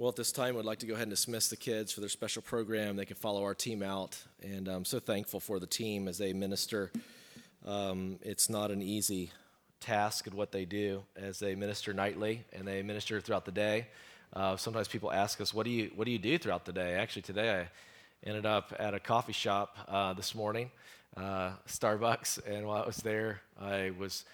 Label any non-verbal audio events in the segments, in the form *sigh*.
Well, at this time, I'd like to go ahead and dismiss the kids for their special program. They can follow our team out, and I'm so thankful for the team as they minister. Um, it's not an easy task at what they do as they minister nightly and they minister throughout the day. Uh, sometimes people ask us, "What do you What do you do throughout the day?" Actually, today I ended up at a coffee shop uh, this morning, uh, Starbucks, and while I was there, I was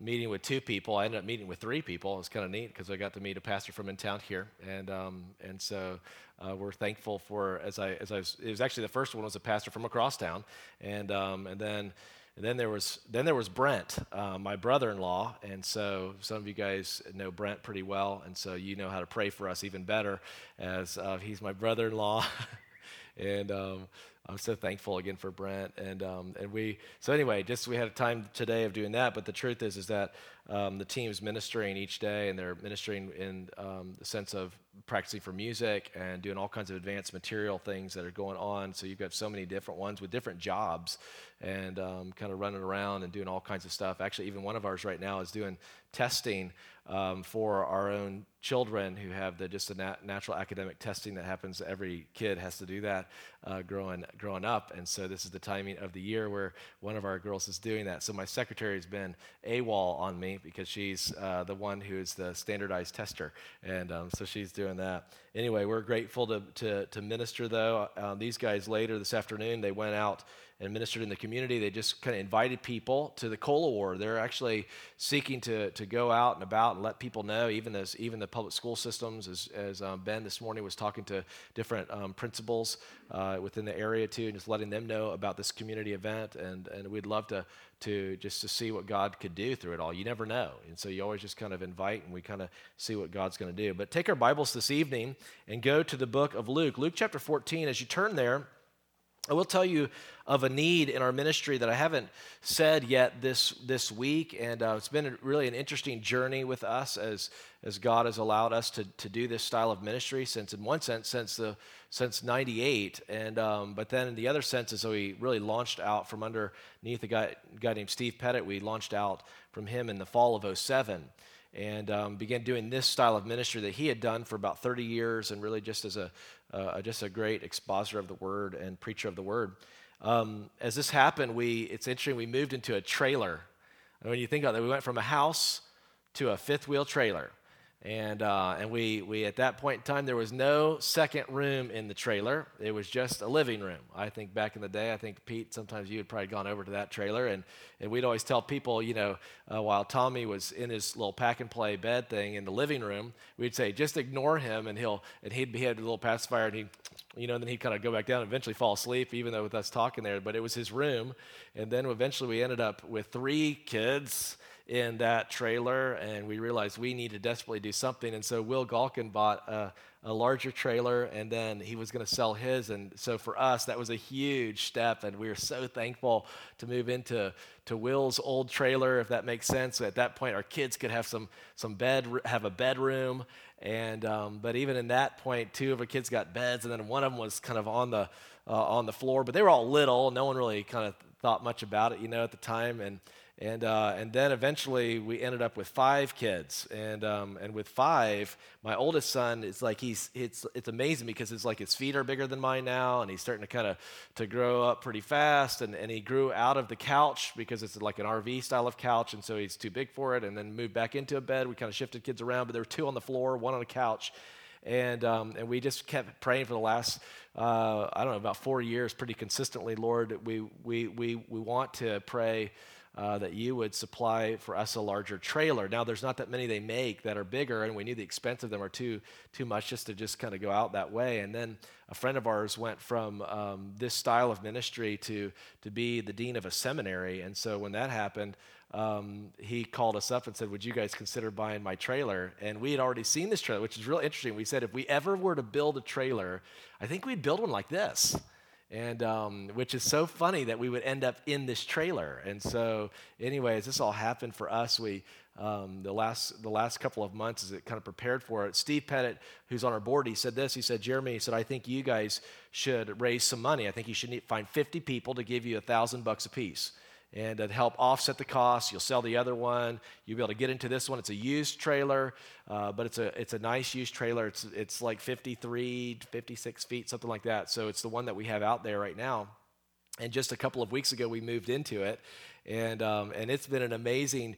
meeting with two people. I ended up meeting with three people. It was kind of neat because I got to meet a pastor from in town here, and um, and so uh, we're thankful for as I as I was, it was actually the first one was a pastor from across town, and um, and then. And then there was then there was Brent, uh, my brother-in-law, and so some of you guys know Brent pretty well, and so you know how to pray for us even better, as uh, he's my brother-in-law, *laughs* and um, I'm so thankful again for Brent and um, and we so anyway just we had a time today of doing that but the truth is is that um, the team is ministering each day and they're ministering in um, the sense of practicing for music and doing all kinds of advanced material things that are going on. So you've got so many different ones with different jobs and um, kind of running around and doing all kinds of stuff. Actually even one of ours right now is doing testing um, for our own children who have the just the nat- natural academic testing that happens. Every kid has to do that uh, growing growing up, and so this is the timing of the year where one of our girls is doing that. So my secretary has been AWOL on me because she's uh, the one who is the standardized tester, and um, so she's doing that. Anyway, we're grateful to to, to minister though. Um, these guys later this afternoon they went out and ministered in the community. They just kind of invited people to the Cola War. They're actually seeking to, to go out and about and let people know, even as even the public school systems, as, as um, Ben this morning was talking to different um, principals uh, within the area too, and just letting them know about this community event. And, and we'd love to, to just to see what God could do through it all. You never know. And so you always just kind of invite and we kind of see what God's going to do. But take our Bibles this evening and go to the book of Luke. Luke chapter 14, as you turn there, I will tell you of a need in our ministry that I haven't said yet this, this week, and uh, it's been really an interesting journey with us as, as God has allowed us to, to do this style of ministry since, in one sense, since the since '98, and um, but then in the other sense is we really launched out from underneath a guy, a guy named Steve Pettit. We launched out from him in the fall of 07 and um, began doing this style of ministry that he had done for about 30 years and really just as a uh, just a great expositor of the word and preacher of the word. Um, as this happened we it's interesting we moved into a trailer. And when you think about that we went from a house to a fifth wheel trailer and, uh, and we, we, at that point in time, there was no second room in the trailer. It was just a living room. I think back in the day, I think Pete, sometimes you had probably gone over to that trailer. And, and we'd always tell people, you know, uh, while Tommy was in his little pack and play bed thing in the living room, we'd say, just ignore him. And he'll, and he'd, he had a little pacifier and he, you know, and then he'd kind of go back down and eventually fall asleep, even though with us talking there. But it was his room. And then eventually we ended up with three kids in that trailer, and we realized we need to desperately do something. And so Will Galkin bought a, a larger trailer, and then he was going to sell his. And so for us, that was a huge step, and we were so thankful to move into to Will's old trailer, if that makes sense. At that point, our kids could have some some bed, have a bedroom, and um, but even in that point, two of our kids got beds, and then one of them was kind of on the uh, on the floor. But they were all little. No one really kind of thought much about it, you know, at the time, and and, uh, and then eventually we ended up with five kids. And, um, and with five, my oldest son is like, he's, it's, it's amazing because it's like his feet are bigger than mine now. And he's starting to kind of to grow up pretty fast. And, and he grew out of the couch because it's like an RV style of couch. And so he's too big for it. And then moved back into a bed. We kind of shifted kids around, but there were two on the floor, one on a couch. And, um, and we just kept praying for the last, uh, I don't know, about four years pretty consistently. Lord, we, we, we, we want to pray uh, that you would supply for us a larger trailer. Now, there's not that many they make that are bigger, and we knew the expense of them are too too much just to just kind of go out that way. And then a friend of ours went from um, this style of ministry to to be the dean of a seminary, and so when that happened. Um, he called us up and said, Would you guys consider buying my trailer? And we had already seen this trailer, which is really interesting. We said, If we ever were to build a trailer, I think we'd build one like this and um, which is so funny that we would end up in this trailer. And so, anyways, this all happened for us. We um, the last the last couple of months as it kind of prepared for it. Steve Pettit, who's on our board, he said this. He said, Jeremy, he said, I think you guys should raise some money. I think you should need, find 50 people to give you a thousand bucks a piece. And to help offset the cost, you'll sell the other one. You'll be able to get into this one. It's a used trailer, uh, but it's a, it's a nice used trailer. It's, it's like 53, 56 feet, something like that. So it's the one that we have out there right now. And just a couple of weeks ago, we moved into it. And, um, and it's been an amazing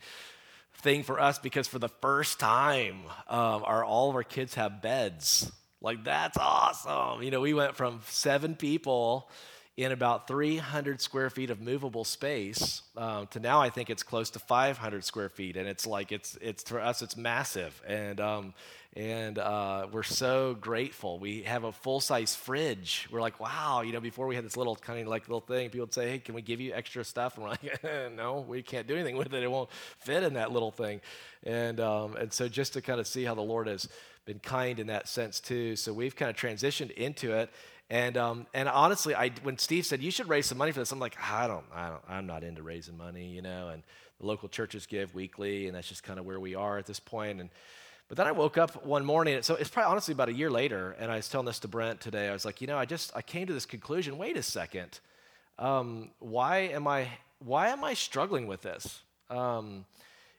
thing for us because for the first time, um, our, all of our kids have beds. Like, that's awesome. You know, we went from seven people in about 300 square feet of movable space um, to now I think it's close to 500 square feet, and it's like it's it's for us it's massive, and um, and uh, we're so grateful. We have a full size fridge. We're like, wow, you know, before we had this little kind of like little thing, people would say, hey, can we give you extra stuff? And we're like, *laughs* no, we can't do anything with it. It won't fit in that little thing, and um, and so just to kind of see how the Lord has been kind in that sense too. So we've kind of transitioned into it. And um, and honestly, I when Steve said you should raise some money for this, I'm like, I don't, I don't, I'm not into raising money, you know. And the local churches give weekly, and that's just kind of where we are at this point. And but then I woke up one morning, so it's probably honestly about a year later, and I was telling this to Brent today. I was like, you know, I just I came to this conclusion. Wait a second, um, why am I why am I struggling with this? Um,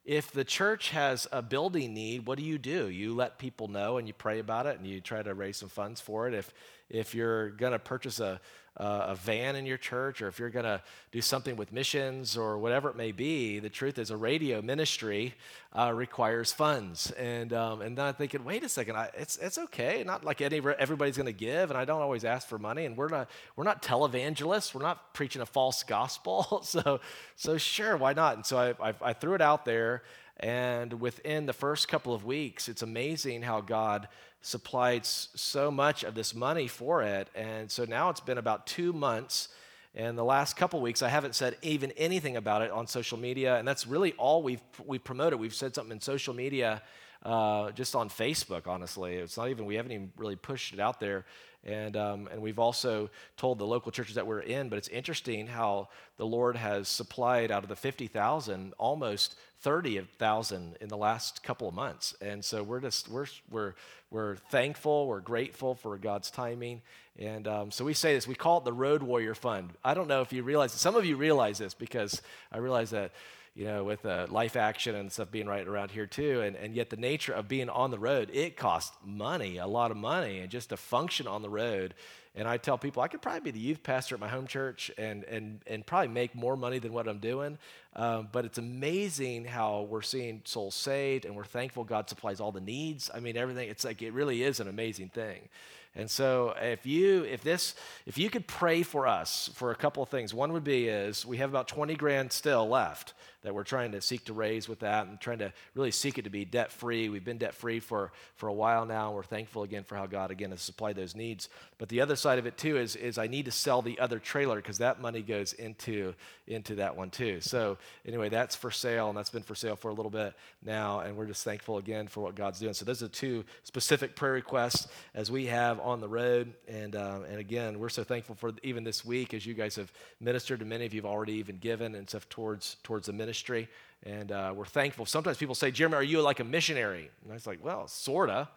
if the church has a building need, what do you do? You let people know and you pray about it and you try to raise some funds for it. If if you're going to purchase a, a van in your church or if you're going to do something with missions or whatever it may be, the truth is a radio ministry uh, requires funds. And, um, and then I'm thinking, wait a second, I, it's, it's okay. Not like any, everybody's going to give, and I don't always ask for money. And we're not, we're not televangelists. We're not preaching a false gospel. *laughs* so, so sure, why not? And so I, I, I threw it out there. And within the first couple of weeks, it's amazing how God supplied so much of this money for it. And so now it's been about two months. And the last couple weeks, I haven't said even anything about it on social media. And that's really all we've, we've promoted. We've said something in social media, uh, just on Facebook, honestly. It's not even, we haven't even really pushed it out there. And, um, and we've also told the local churches that we're in, but it's interesting how the Lord has supplied out of the 50,000 almost 30,000 in the last couple of months. And so we're just, we're, we're, we're thankful, we're grateful for God's timing. And um, so we say this, we call it the Road Warrior Fund. I don't know if you realize, some of you realize this because I realize that you know, with uh, life action and stuff being right around here too. And, and yet, the nature of being on the road, it costs money, a lot of money, and just to function on the road. And I tell people I could probably be the youth pastor at my home church and, and, and probably make more money than what I'm doing. Um, but it's amazing how we're seeing souls saved, and we're thankful God supplies all the needs. I mean, everything, it's like it really is an amazing thing. And so if you if this if you could pray for us for a couple of things. One would be is we have about 20 grand still left that we're trying to seek to raise with that and trying to really seek it to be debt free. We've been debt free for, for a while now. We're thankful again for how God again has supplied those needs. But the other side of it too is, is I need to sell the other trailer because that money goes into, into that one too. So anyway, that's for sale and that's been for sale for a little bit now. And we're just thankful again for what God's doing. So those are two specific prayer requests as we have on the road. And, um, and again, we're so thankful for even this week as you guys have ministered to many of you have already even given and stuff towards, towards the ministry and uh, we're thankful. Sometimes people say, Jeremy, are you like a missionary? And I was like, well, sort of.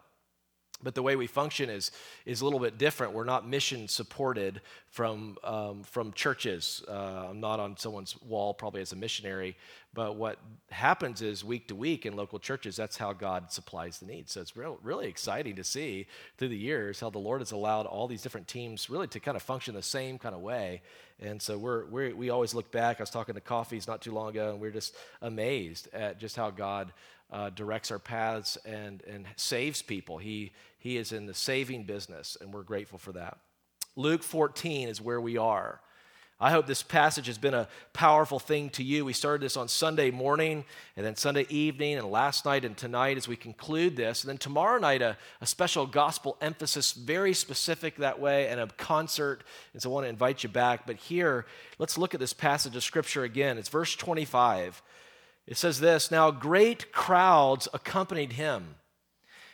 But the way we function is, is a little bit different. We're not mission supported from, um, from churches. Uh, I'm not on someone's wall probably as a missionary. But what happens is week to week in local churches, that's how God supplies the needs. So it's real, really exciting to see through the years how the Lord has allowed all these different teams really to kind of function the same kind of way. And so we're, we're, we always look back. I was talking to Coffees not too long ago, and we we're just amazed at just how God uh, directs our paths and, and saves people. He, he is in the saving business, and we're grateful for that. Luke 14 is where we are. I hope this passage has been a powerful thing to you. We started this on Sunday morning, and then Sunday evening, and last night, and tonight as we conclude this. And then tomorrow night, a, a special gospel emphasis, very specific that way, and a concert. And so I want to invite you back. But here, let's look at this passage of Scripture again. It's verse 25. It says this Now great crowds accompanied him.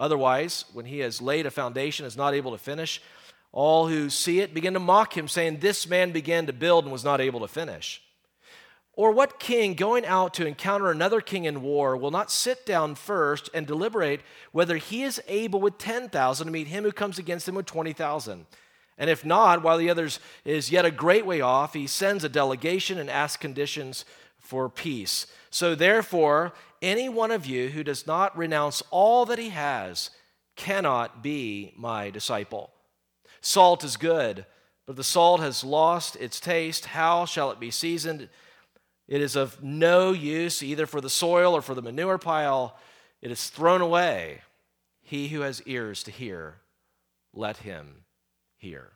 Otherwise, when he has laid a foundation, is not able to finish. All who see it begin to mock him, saying, This man began to build and was not able to finish. Or what king going out to encounter another king in war will not sit down first and deliberate whether he is able with 10,000 to meet him who comes against him with 20,000? And if not, while the others is yet a great way off, he sends a delegation and asks conditions for peace. So therefore, any one of you who does not renounce all that he has cannot be my disciple. Salt is good, but the salt has lost its taste. How shall it be seasoned? It is of no use either for the soil or for the manure pile. It is thrown away. He who has ears to hear, let him hear.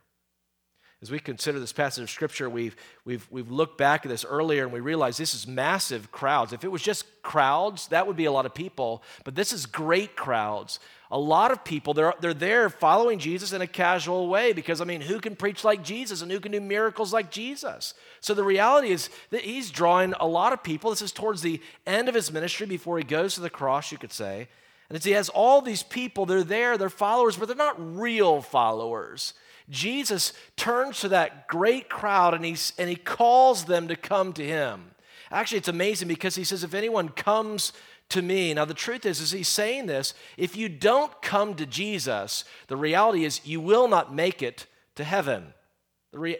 As we consider this passage of Scripture, we've, we've, we've looked back at this earlier and we realize this is massive crowds. If it was just crowds, that would be a lot of people, but this is great crowds. A lot of people, they're, they're there following Jesus in a casual way because, I mean, who can preach like Jesus and who can do miracles like Jesus? So the reality is that he's drawing a lot of people. This is towards the end of his ministry before he goes to the cross, you could say. And as he has all these people, they're there, they're followers, but they're not real followers. Jesus turns to that great crowd and, he's, and he calls them to come to him. Actually, it's amazing because he says, if anyone comes to me. Now, the truth is, is he's saying this, if you don't come to Jesus, the reality is you will not make it to heaven.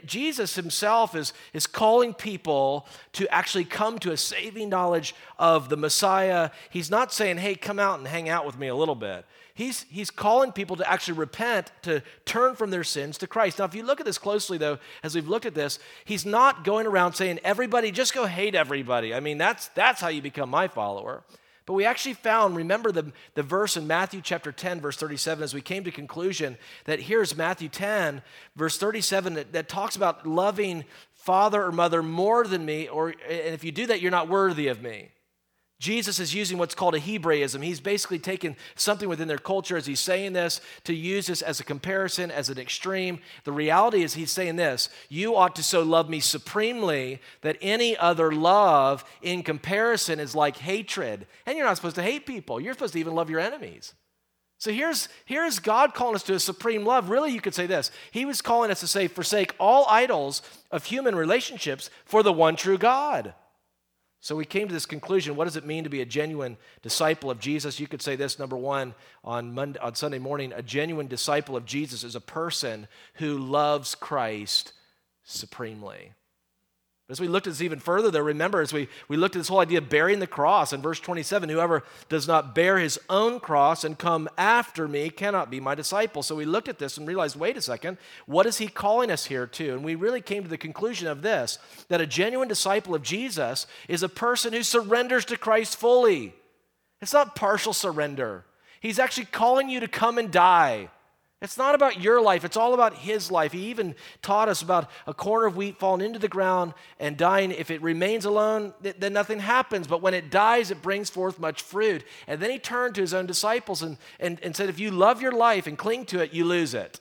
Jesus himself is, is calling people to actually come to a saving knowledge of the Messiah. He's not saying, hey, come out and hang out with me a little bit. He's, he's calling people to actually repent, to turn from their sins to Christ. Now, if you look at this closely, though, as we've looked at this, he's not going around saying, everybody, just go hate everybody. I mean, that's, that's how you become my follower. But we actually found, remember the, the verse in Matthew chapter 10, verse 37, as we came to conclusion that here's Matthew 10, verse 37, that, that talks about loving father or mother more than me, or and if you do that, you're not worthy of me. Jesus is using what's called a Hebraism. He's basically taken something within their culture as he's saying this to use this as a comparison, as an extreme. The reality is, he's saying this You ought to so love me supremely that any other love in comparison is like hatred. And you're not supposed to hate people, you're supposed to even love your enemies. So here's, here's God calling us to a supreme love. Really, you could say this He was calling us to say, Forsake all idols of human relationships for the one true God. So we came to this conclusion. What does it mean to be a genuine disciple of Jesus? You could say this number one on, Monday, on Sunday morning a genuine disciple of Jesus is a person who loves Christ supremely. As we looked at this even further, though, remember, as we, we looked at this whole idea of bearing the cross in verse 27 whoever does not bear his own cross and come after me cannot be my disciple. So we looked at this and realized wait a second, what is he calling us here to? And we really came to the conclusion of this that a genuine disciple of Jesus is a person who surrenders to Christ fully. It's not partial surrender, he's actually calling you to come and die. It's not about your life, it's all about his life. He even taught us about a corner of wheat falling into the ground and dying. If it remains alone, then nothing happens. But when it dies, it brings forth much fruit. And then he turned to his own disciples and, and, and said, If you love your life and cling to it, you lose it.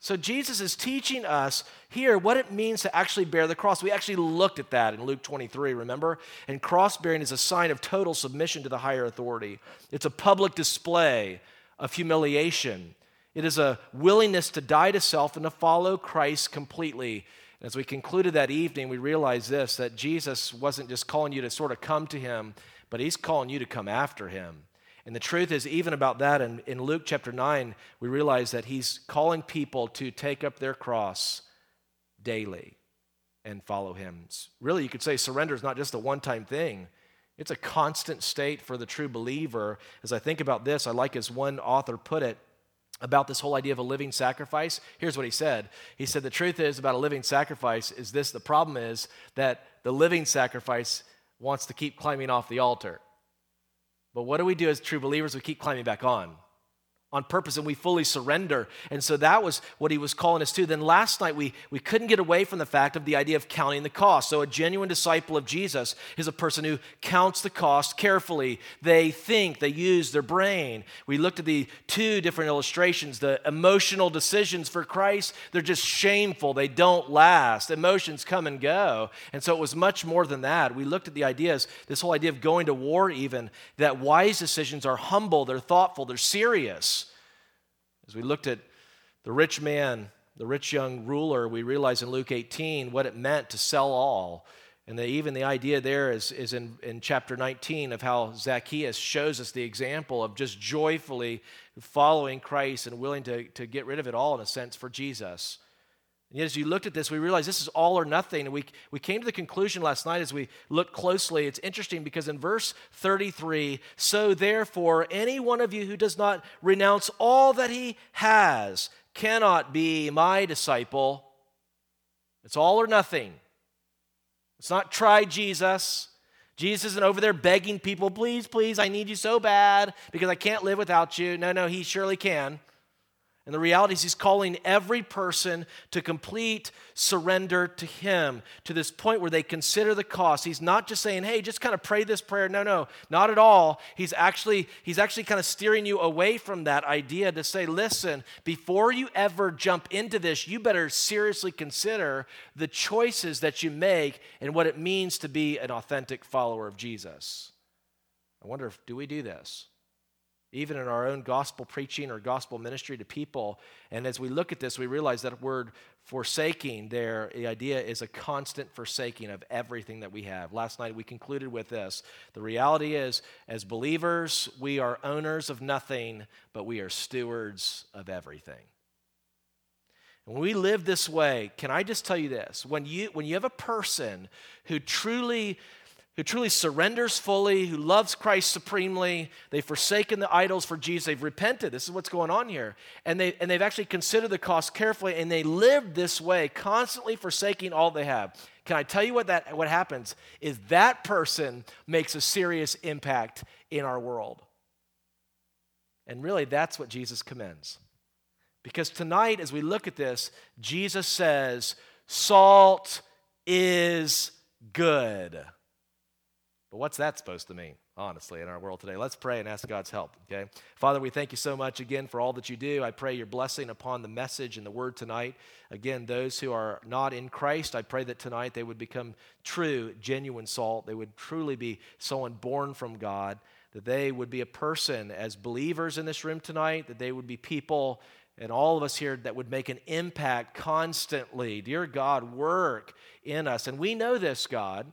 So Jesus is teaching us here what it means to actually bear the cross. We actually looked at that in Luke 23, remember? And cross bearing is a sign of total submission to the higher authority, it's a public display of humiliation. It is a willingness to die to self and to follow Christ completely. As we concluded that evening, we realized this that Jesus wasn't just calling you to sort of come to him, but he's calling you to come after him. And the truth is, even about that, in, in Luke chapter 9, we realize that he's calling people to take up their cross daily and follow him. Really, you could say surrender is not just a one time thing, it's a constant state for the true believer. As I think about this, I like as one author put it about this whole idea of a living sacrifice. Here's what he said. He said, The truth is about a living sacrifice is this the problem is that the living sacrifice wants to keep climbing off the altar. But what do we do as true believers? We keep climbing back on. On purpose and we fully surrender. And so that was what he was calling us to. Then last night we, we couldn't get away from the fact of the idea of counting the cost. So a genuine disciple of Jesus is a person who counts the cost carefully. They think, they use their brain. We looked at the two different illustrations. The emotional decisions for Christ, they're just shameful. They don't last. Emotions come and go. And so it was much more than that. We looked at the ideas, this whole idea of going to war even, that wise decisions are humble, they're thoughtful, they're serious. As we looked at the rich man, the rich young ruler, we realize in Luke 18 what it meant to sell all. And even the idea there is, is in, in chapter 19 of how Zacchaeus shows us the example of just joyfully following Christ and willing to, to get rid of it all, in a sense, for Jesus. And yet, as you looked at this, we realized this is all or nothing. And we, we came to the conclusion last night as we looked closely. It's interesting because in verse 33, so therefore, any one of you who does not renounce all that he has cannot be my disciple. It's all or nothing. It's not try Jesus. Jesus isn't over there begging people, please, please, I need you so bad because I can't live without you. No, no, he surely can. And the reality is, he's calling every person to complete surrender to him to this point where they consider the cost. He's not just saying, hey, just kind of pray this prayer. No, no, not at all. He's actually, he's actually kind of steering you away from that idea to say, listen, before you ever jump into this, you better seriously consider the choices that you make and what it means to be an authentic follower of Jesus. I wonder if, do we do this? Even in our own gospel preaching or gospel ministry to people. And as we look at this, we realize that word forsaking there, the idea is a constant forsaking of everything that we have. Last night we concluded with this. The reality is, as believers, we are owners of nothing, but we are stewards of everything. And when we live this way, can I just tell you this? When you, when you have a person who truly who truly surrenders fully, who loves Christ supremely. They've forsaken the idols for Jesus. They've repented. This is what's going on here. And, they, and they've actually considered the cost carefully, and they live this way, constantly forsaking all they have. Can I tell you what, that, what happens? Is that person makes a serious impact in our world. And really, that's what Jesus commends. Because tonight, as we look at this, Jesus says, salt is good. But what's that supposed to mean, honestly, in our world today? Let's pray and ask God's help, okay? Father, we thank you so much again for all that you do. I pray your blessing upon the message and the word tonight. Again, those who are not in Christ, I pray that tonight they would become true, genuine salt. They would truly be someone born from God, that they would be a person as believers in this room tonight, that they would be people and all of us here that would make an impact constantly. Dear God, work in us. And we know this, God.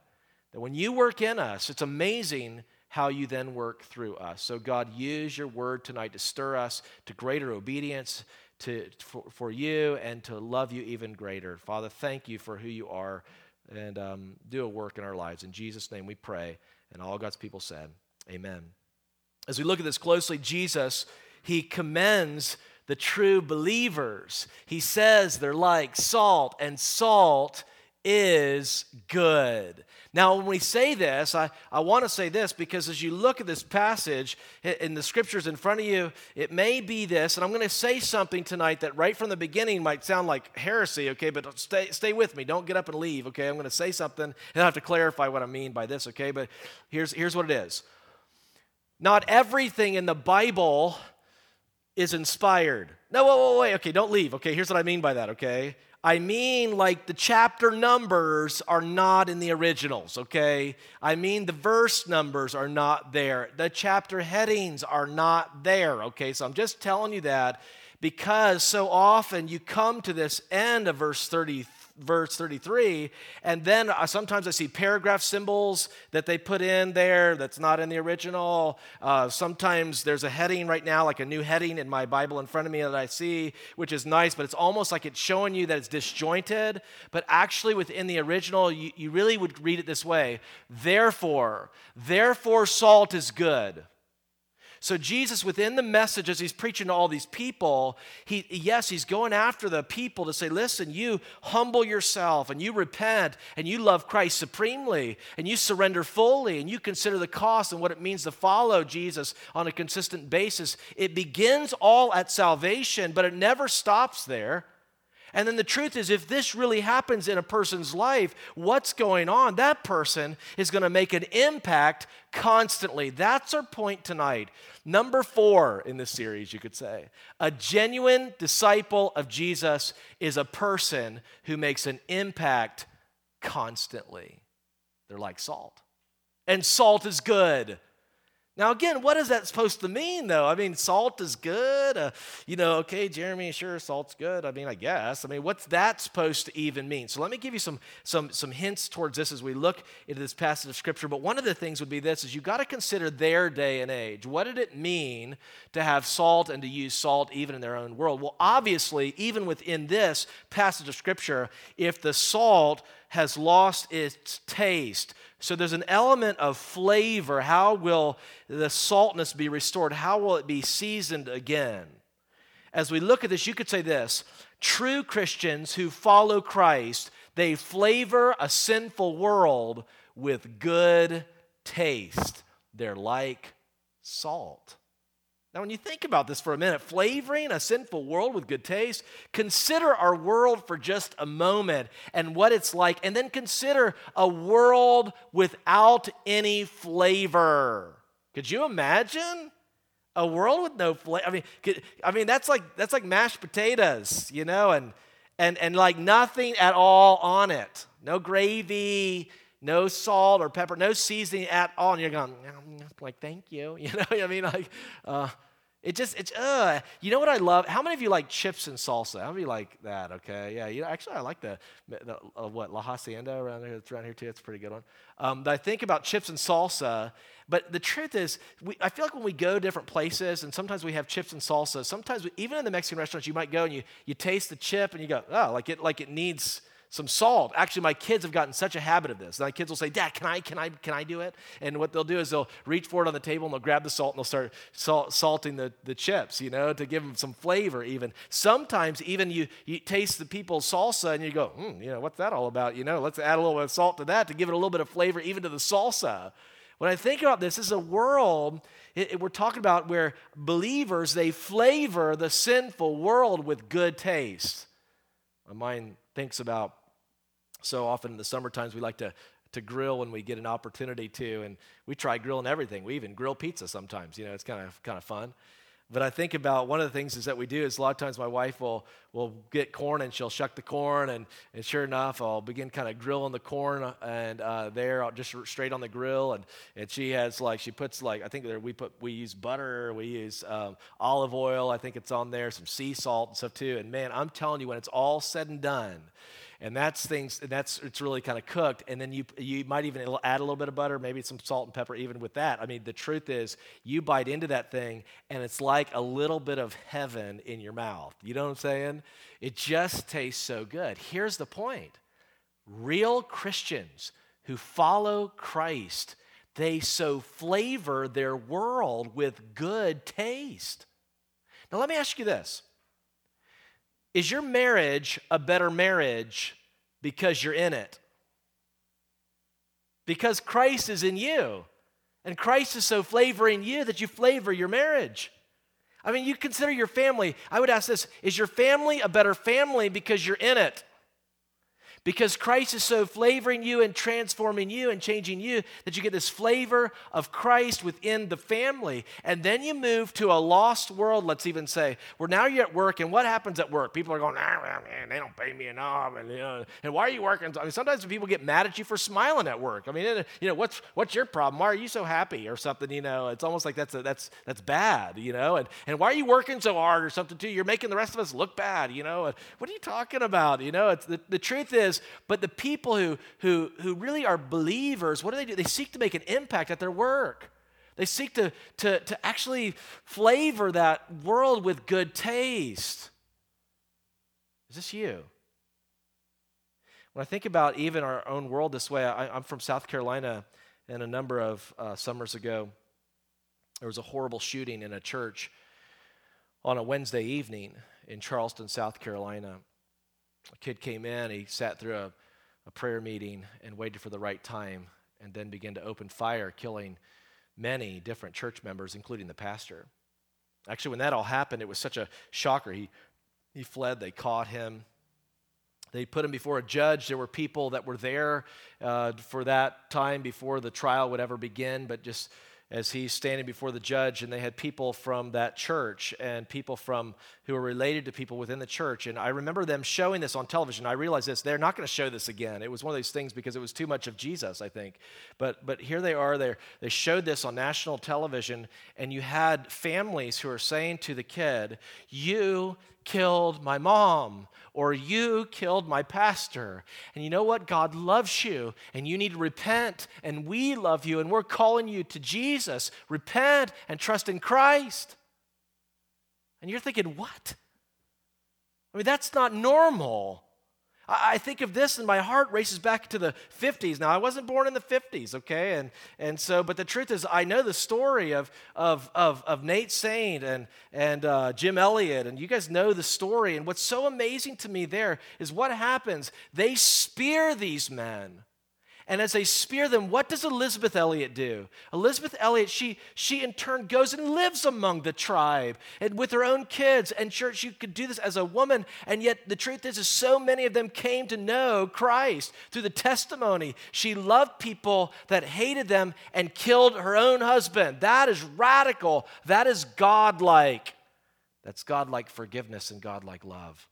That when you work in us, it's amazing how you then work through us. So, God, use your word tonight to stir us to greater obedience to, for, for you and to love you even greater. Father, thank you for who you are and um, do a work in our lives. In Jesus' name we pray. And all God's people said, Amen. As we look at this closely, Jesus, he commends the true believers. He says they're like salt, and salt is good. Now, when we say this, I, I want to say this because as you look at this passage in the scriptures in front of you, it may be this, and I'm going to say something tonight that right from the beginning might sound like heresy, okay? But stay, stay with me. Don't get up and leave, okay? I'm going to say something, and I have to clarify what I mean by this, okay? But here's, here's what it is Not everything in the Bible is inspired. No, wait, wait, wait. Okay, don't leave. Okay, here's what I mean by that, okay? I mean, like the chapter numbers are not in the originals, okay? I mean, the verse numbers are not there. The chapter headings are not there, okay? So I'm just telling you that because so often you come to this end of verse 33 verse 33. And then sometimes I see paragraph symbols that they put in there that's not in the original. Uh, sometimes there's a heading right now, like a new heading in my Bible in front of me that I see, which is nice, but it's almost like it's showing you that it's disjointed. But actually, within the original, you, you really would read it this way Therefore, therefore, salt is good. So, Jesus, within the message, as he's preaching to all these people, he, yes, he's going after the people to say, listen, you humble yourself and you repent and you love Christ supremely and you surrender fully and you consider the cost and what it means to follow Jesus on a consistent basis. It begins all at salvation, but it never stops there. And then the truth is, if this really happens in a person's life, what's going on? That person is going to make an impact constantly. That's our point tonight. Number four in this series, you could say. A genuine disciple of Jesus is a person who makes an impact constantly. They're like salt. And salt is good. Now, again, what is that supposed to mean, though? I mean, salt is good. Uh, you know, okay, Jeremy, sure, salt's good. I mean, I guess. I mean, what's that supposed to even mean? So let me give you some, some, some hints towards this as we look into this passage of Scripture. But one of the things would be this, is you've got to consider their day and age. What did it mean to have salt and to use salt even in their own world? Well, obviously, even within this passage of Scripture, if the salt has lost its taste, so there's an element of flavor. How will the saltness be restored? How will it be seasoned again? As we look at this, you could say this true Christians who follow Christ, they flavor a sinful world with good taste. They're like salt. Now, when you think about this for a minute, flavoring a sinful world with good taste, consider our world for just a moment and what it's like, and then consider a world without any flavor. Could you imagine? A world with no flavor. I mean, could, I mean that's like that's like mashed potatoes, you know, and and and like nothing at all on it. No gravy, no salt or pepper, no seasoning at all. And you're going, like, thank you. *laughs* You know, I mean, like, uh, it just, it's, uh, you know what I love? How many of you like chips and salsa? How many of you like that? Okay, yeah, you know, actually, I like the, the uh, what, La Hacienda around here, it's around here too. It's a pretty good one. Um, I think about chips and salsa, but the truth is, we, I feel like when we go to different places, and sometimes we have chips and salsa, sometimes we, even in the Mexican restaurants, you might go and you, you taste the chip and you go, oh, like it, like it needs, some salt. Actually, my kids have gotten such a habit of this. My kids will say, Dad, can I, can I, can I do it? And what they'll do is they'll reach for it on the table and they'll grab the salt and they'll start salt, salting the, the chips, you know, to give them some flavor even. Sometimes even you, you taste the people's salsa and you go, hmm, you know, what's that all about? You know, let's add a little bit of salt to that to give it a little bit of flavor even to the salsa. When I think about this, this is a world it, it, we're talking about where believers, they flavor the sinful world with good taste. My mind thinks about so often in the summer times we like to to grill when we get an opportunity to and we try grilling everything. We even grill pizza sometimes you know it's kind of kind of fun. But i think about one of the things is that we do is a lot of times my wife will will get corn and she'll shuck the corn and, and sure enough i'll begin kind of grilling the corn and uh, there I'll just straight on the grill and, and she has like she puts like i think we put we use butter we use um, olive oil i think it's on there some sea salt and stuff too. And man i'm telling you when it's all said and done and that's things that's it's really kind of cooked. And then you you might even add a little bit of butter maybe some salt and pepper even with that. I mean the truth is you bite into that thing and it's like a little bit of heaven in your mouth. You know what i'm saying? It just tastes so good. Here's the point. Real christians who follow christ they so flavor their world with good taste. Now let me ask you this is your marriage a better marriage because you're in it? Because Christ is in you. And Christ is so flavoring you that you flavor your marriage. I mean, you consider your family. I would ask this Is your family a better family because you're in it? Because Christ is so flavoring you and transforming you and changing you that you get this flavor of Christ within the family. And then you move to a lost world, let's even say, where now you're at work, and what happens at work? People are going, ah, man, they don't pay me enough. And, you know, and why are you working? I mean, sometimes people get mad at you for smiling at work. I mean, you know, what's, what's your problem? Why are you so happy or something? You know, it's almost like that's, a, that's, that's bad, you know? And, and why are you working so hard or something too? You're making the rest of us look bad, you know? What are you talking about? You know, it's, the, the truth is, but the people who, who, who really are believers, what do they do? They seek to make an impact at their work. They seek to, to, to actually flavor that world with good taste. Is this you? When I think about even our own world this way, I, am from South Carolina, and a number of uh, summers ago, There was a horrible shooting in a church on a Wednesday evening in Charleston, South Carolina. A kid came in, he sat through a, a prayer meeting and waited for the right time and then began to open fire, killing many different church members, including the pastor. Actually, when that all happened, it was such a shocker. He, he fled, they caught him. They put him before a judge. There were people that were there uh, for that time before the trial would ever begin, but just as he's standing before the judge, and they had people from that church and people from who are related to people within the church. And I remember them showing this on television. I realized this; they're not going to show this again. It was one of those things because it was too much of Jesus, I think. But but here they are. They they showed this on national television, and you had families who are saying to the kid, "You killed my mom or you killed my pastor. And you know what? God loves you and you need to repent and we love you and we're calling you to Jesus. Repent and trust in Christ. And you're thinking, what? I mean, that's not normal. I think of this and my heart races back to the 50s. Now, I wasn't born in the 50s, okay? And, and so, but the truth is, I know the story of, of, of, of Nate Saint and, and uh, Jim Elliot, and you guys know the story. And what's so amazing to me there is what happens. They spear these men. And as they spear them, what does Elizabeth Elliot do? Elizabeth Elliot, she, she in turn goes and lives among the tribe and with her own kids. And church, you could do this as a woman. And yet the truth is, is so many of them came to know Christ through the testimony. She loved people that hated them and killed her own husband. That is radical. That is godlike. That's godlike forgiveness and godlike love.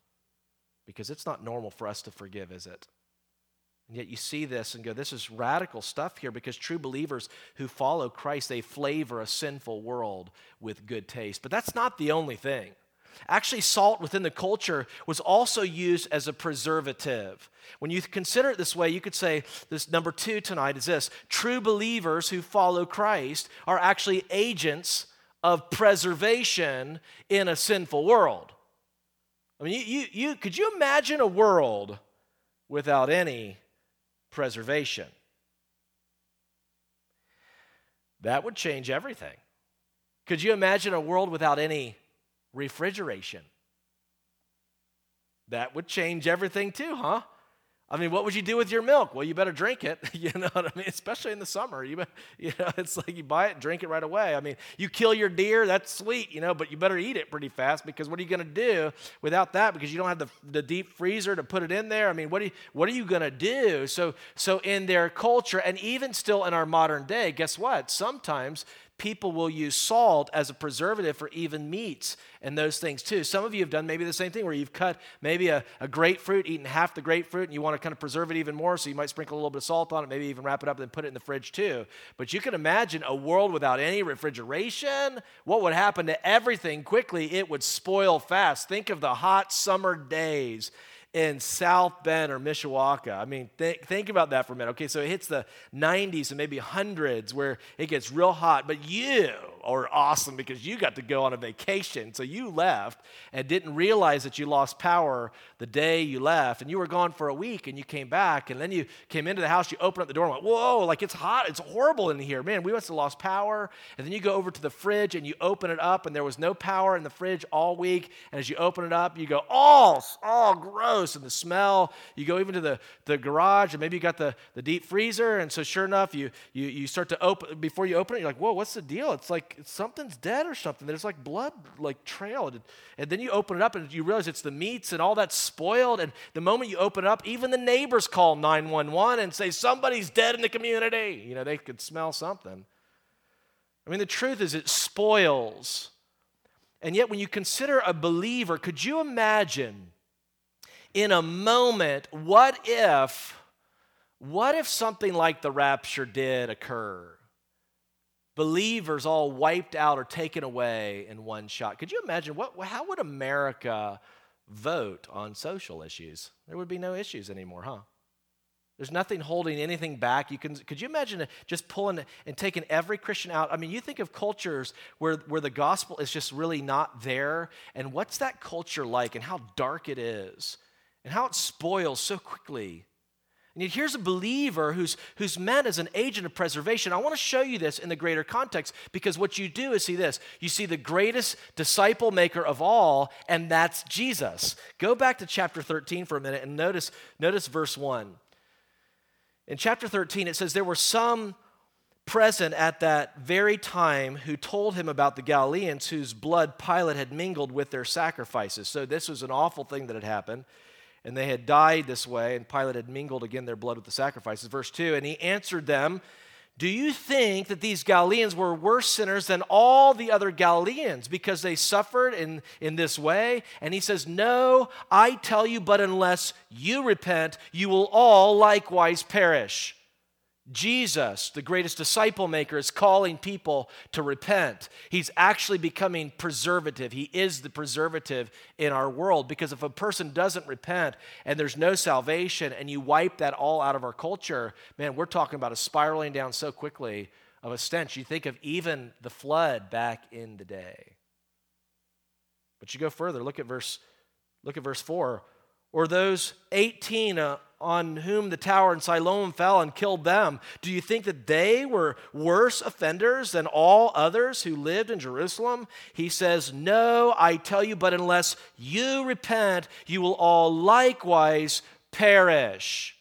Because it's not normal for us to forgive, is it? And yet you see this and go, this is radical stuff here because true believers who follow Christ, they flavor a sinful world with good taste. But that's not the only thing. Actually, salt within the culture was also used as a preservative. When you consider it this way, you could say this number two tonight is this true believers who follow Christ are actually agents of preservation in a sinful world. I mean, you, you, you could you imagine a world without any preservation. That would change everything. Could you imagine a world without any refrigeration? That would change everything too, huh? I mean, what would you do with your milk? Well, you better drink it. *laughs* You know what I mean? Especially in the summer. You, *laughs* you know, it's like you buy it, drink it right away. I mean, you kill your deer, that's sweet, you know, but you better eat it pretty fast because what are you going to do without that? Because you don't have the, the deep freezer to put it in there. I mean, what you, what are you going to do? So, so in their culture, and even still in our modern day, guess what? Sometimes people will use salt as a preservative for even meats and those things too. Some of you have done maybe the same thing where you've cut maybe a, a grapefruit, eaten half the grapefruit, and you want to kind of preserve it even more, so you might sprinkle a little bit of salt on it, maybe even wrap it up and then put it in the fridge too. But you can imagine a world without any refrigeration. What would happen to everything quickly? It would spoil fast. Think of the hot summer days in South Bend or Mishawaka. I mean, th- think about that for a minute. Okay, so it hits the 90s and maybe hundreds where it gets real hot, but you are awesome because you got to go on a vacation. So you left and didn't realize that you lost power the day you left, and you were gone for a week and you came back, and then you came into the house, you opened up the door and went, Whoa, like it's hot, it's horrible in here. Man, we must have lost power. And then you go over to the fridge and you open it up, and there was no power in the fridge all week. And as you open it up, you go, Oh, oh, gross gross and the smell. You go even to the, the garage and maybe you got the, the deep freezer. And so sure enough, you, you, you start to open, before you open it, you're like, whoa, what's the deal? It's like something's dead or something. There's like blood like trail. And then you open it up and you realize it's the meats and all that's spoiled. And the moment you open it up, even the neighbors call 911 and say, somebody's dead in the community. You know, they could smell something. I mean, the truth is, it spoils. And yet, when you consider a believer, could you imagine in a moment, what if, what if something like the rapture did occur? Believers all wiped out or taken away in one shot. Could you imagine what, how would America vote on social issues? There would be no issues anymore, huh? There's nothing holding anything back. You can, could you imagine just pulling and taking every Christian out? I mean, you think of cultures where, where the gospel is just really not there, and what's that culture like and how dark it is? and how it spoils so quickly. And yet, here's a believer who's, who's meant as an agent of preservation. I want to show you this in the greater context because what you do is see this. You see the greatest disciple maker of all, and that's Jesus. Go back to chapter 13 for a minute and notice, notice verse 1. In chapter 13, it says, There were some present at that very time who told him about the Galileans whose blood Pilate had mingled with their sacrifices. So, this was an awful thing that had happened and they had died this way, and Pilate had mingled again their blood with the sacrifices. Verse 2 And he answered them, Do you think that these Galileans were worse sinners than all the other Galileans because they suffered in, in this way? And he says, No, I tell you, but unless you repent, you will all likewise perish. Jesus, the greatest disciple maker, is calling people to repent. He's actually becoming preservative. He is the preservative in our world because if a person doesn't repent and there's no salvation and you wipe that all out of our culture, man, we're talking about a spiraling down so quickly of a stench. You think of even the flood back in the day. But you go further, look at verse look at verse 4. Or those 18 uh, on whom the tower in Siloam fell and killed them, do you think that they were worse offenders than all others who lived in Jerusalem? He says, No, I tell you, but unless you repent, you will all likewise perish.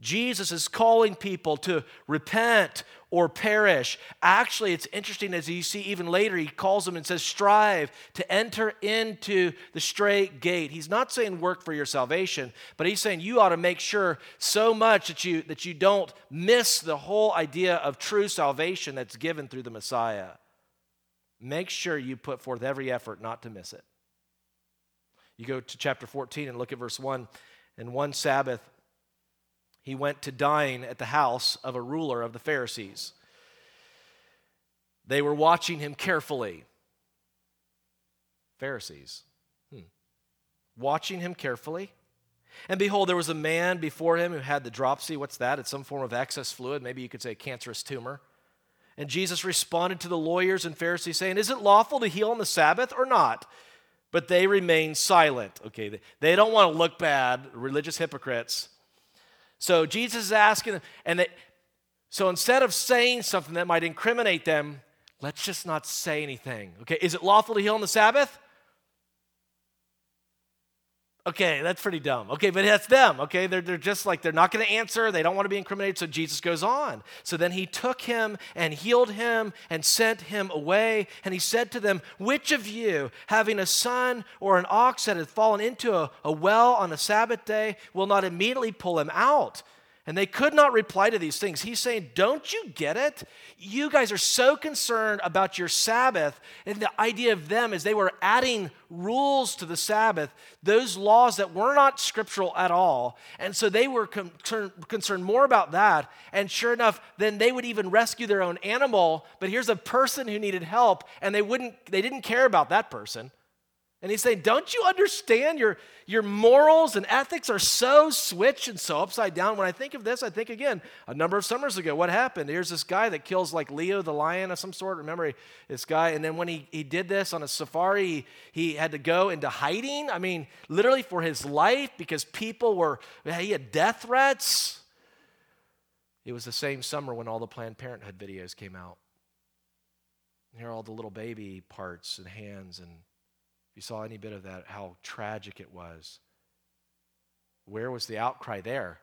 Jesus is calling people to repent or perish. Actually, it's interesting as you see even later, he calls them and says, Strive to enter into the strait gate. He's not saying work for your salvation, but he's saying you ought to make sure so much that you, that you don't miss the whole idea of true salvation that's given through the Messiah. Make sure you put forth every effort not to miss it. You go to chapter 14 and look at verse 1. And one Sabbath, he went to dine at the house of a ruler of the Pharisees. They were watching him carefully. Pharisees. Hmm. Watching him carefully. And behold, there was a man before him who had the dropsy. What's that? It's some form of excess fluid. Maybe you could say cancerous tumor. And Jesus responded to the lawyers and Pharisees, saying, Is it lawful to heal on the Sabbath or not? But they remained silent. Okay, they don't want to look bad, religious hypocrites. So Jesus is asking them, and they, so instead of saying something that might incriminate them, let's just not say anything. Okay, is it lawful to heal on the Sabbath? Okay, that's pretty dumb. Okay, but that's them. Okay, they're, they're just like, they're not going to answer. They don't want to be incriminated. So Jesus goes on. So then he took him and healed him and sent him away. And he said to them, Which of you, having a son or an ox that had fallen into a, a well on a Sabbath day, will not immediately pull him out? And they could not reply to these things. He's saying, Don't you get it? You guys are so concerned about your Sabbath. And the idea of them is they were adding rules to the Sabbath, those laws that were not scriptural at all. And so they were con- concerned more about that. And sure enough, then they would even rescue their own animal. But here's a person who needed help, and they, wouldn't, they didn't care about that person. And he's saying, Don't you understand? Your, your morals and ethics are so switched and so upside down. When I think of this, I think again, a number of summers ago, what happened? Here's this guy that kills like Leo the lion of some sort. Remember this guy? And then when he, he did this on a safari, he, he had to go into hiding. I mean, literally for his life because people were, he had death threats. It was the same summer when all the Planned Parenthood videos came out. Here are all the little baby parts and hands and you saw any bit of that, how tragic it was. Where was the outcry there?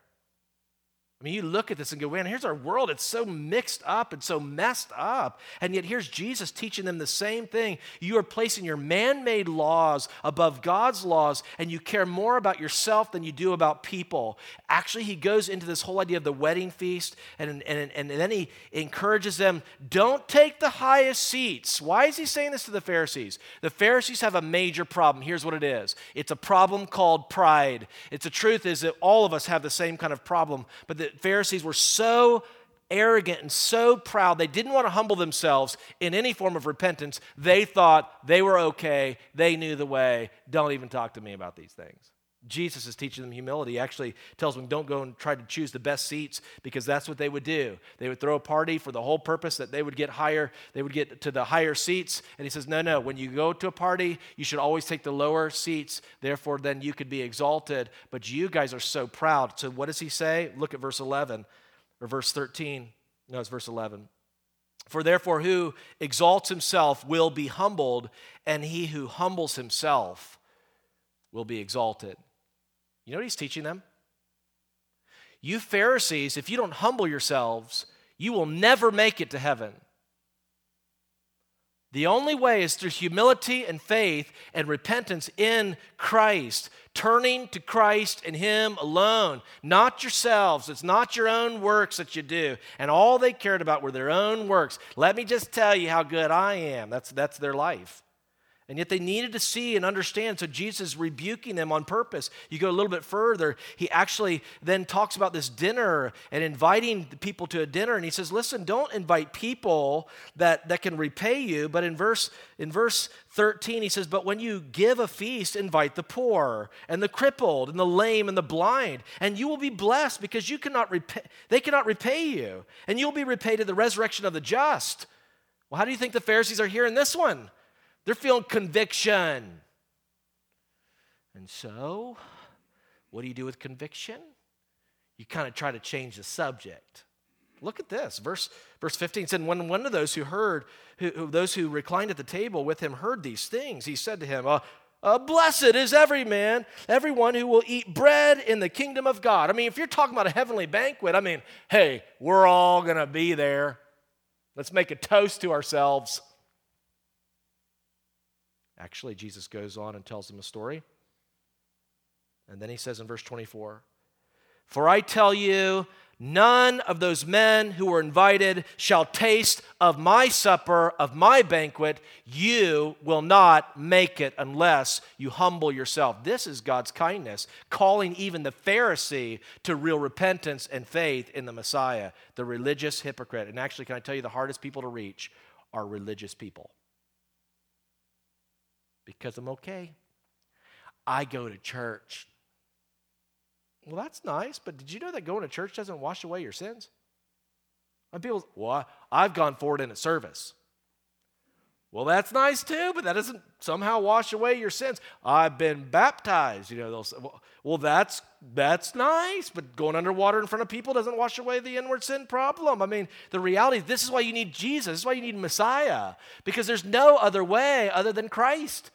I mean, you look at this and go, man, here's our world. It's so mixed up and so messed up. And yet, here's Jesus teaching them the same thing. You are placing your man made laws above God's laws, and you care more about yourself than you do about people. Actually, he goes into this whole idea of the wedding feast, and, and, and then he encourages them don't take the highest seats. Why is he saying this to the Pharisees? The Pharisees have a major problem. Here's what it is it's a problem called pride. It's the truth is that all of us have the same kind of problem, but the the Pharisees were so arrogant and so proud, they didn't want to humble themselves in any form of repentance. They thought they were okay, they knew the way. Don't even talk to me about these things. Jesus is teaching them humility. He actually tells them, don't go and try to choose the best seats because that's what they would do. They would throw a party for the whole purpose that they would get higher, they would get to the higher seats. And he says, no, no, when you go to a party, you should always take the lower seats. Therefore, then you could be exalted. But you guys are so proud. So what does he say? Look at verse 11 or verse 13. No, it's verse 11. For therefore, who exalts himself will be humbled, and he who humbles himself will be exalted. You know what he's teaching them? You Pharisees, if you don't humble yourselves, you will never make it to heaven. The only way is through humility and faith and repentance in Christ, turning to Christ and Him alone, not yourselves. It's not your own works that you do. And all they cared about were their own works. Let me just tell you how good I am. That's, that's their life. And yet they needed to see and understand. So Jesus is rebuking them on purpose. You go a little bit further, he actually then talks about this dinner and inviting people to a dinner. And he says, listen, don't invite people that, that can repay you. But in verse, in verse 13, he says, But when you give a feast, invite the poor and the crippled and the lame and the blind, and you will be blessed because you cannot repay, they cannot repay you. And you'll be repaid at the resurrection of the just. Well, how do you think the Pharisees are hearing this one? They're feeling conviction. And so, what do you do with conviction? You kind of try to change the subject. Look at this. Verse, verse 15 said, When one of those who heard, who, those who reclined at the table with him heard these things, he said to him, uh, uh, Blessed is every man, everyone who will eat bread in the kingdom of God. I mean, if you're talking about a heavenly banquet, I mean, hey, we're all going to be there. Let's make a toast to ourselves. Actually, Jesus goes on and tells them a story. And then he says in verse 24, For I tell you, none of those men who were invited shall taste of my supper, of my banquet. You will not make it unless you humble yourself. This is God's kindness, calling even the Pharisee to real repentance and faith in the Messiah, the religious hypocrite. And actually, can I tell you, the hardest people to reach are religious people because I'm okay. I go to church. Well, that's nice, but did you know that going to church doesn't wash away your sins? And people, well, I've gone forward in a service. Well, that's nice too, but that doesn't somehow wash away your sins. I've been baptized. You know, they'll say, well, that's that's nice, but going underwater in front of people doesn't wash away the inward sin problem. I mean, the reality this is why you need Jesus. This is why you need Messiah, because there's no other way other than Christ.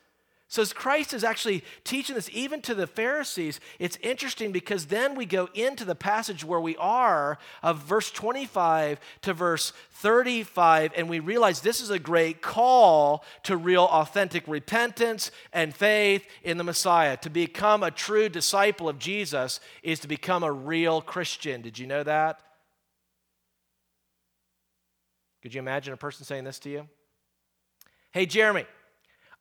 So, as Christ is actually teaching this even to the Pharisees, it's interesting because then we go into the passage where we are of verse 25 to verse 35, and we realize this is a great call to real, authentic repentance and faith in the Messiah. To become a true disciple of Jesus is to become a real Christian. Did you know that? Could you imagine a person saying this to you? Hey, Jeremy.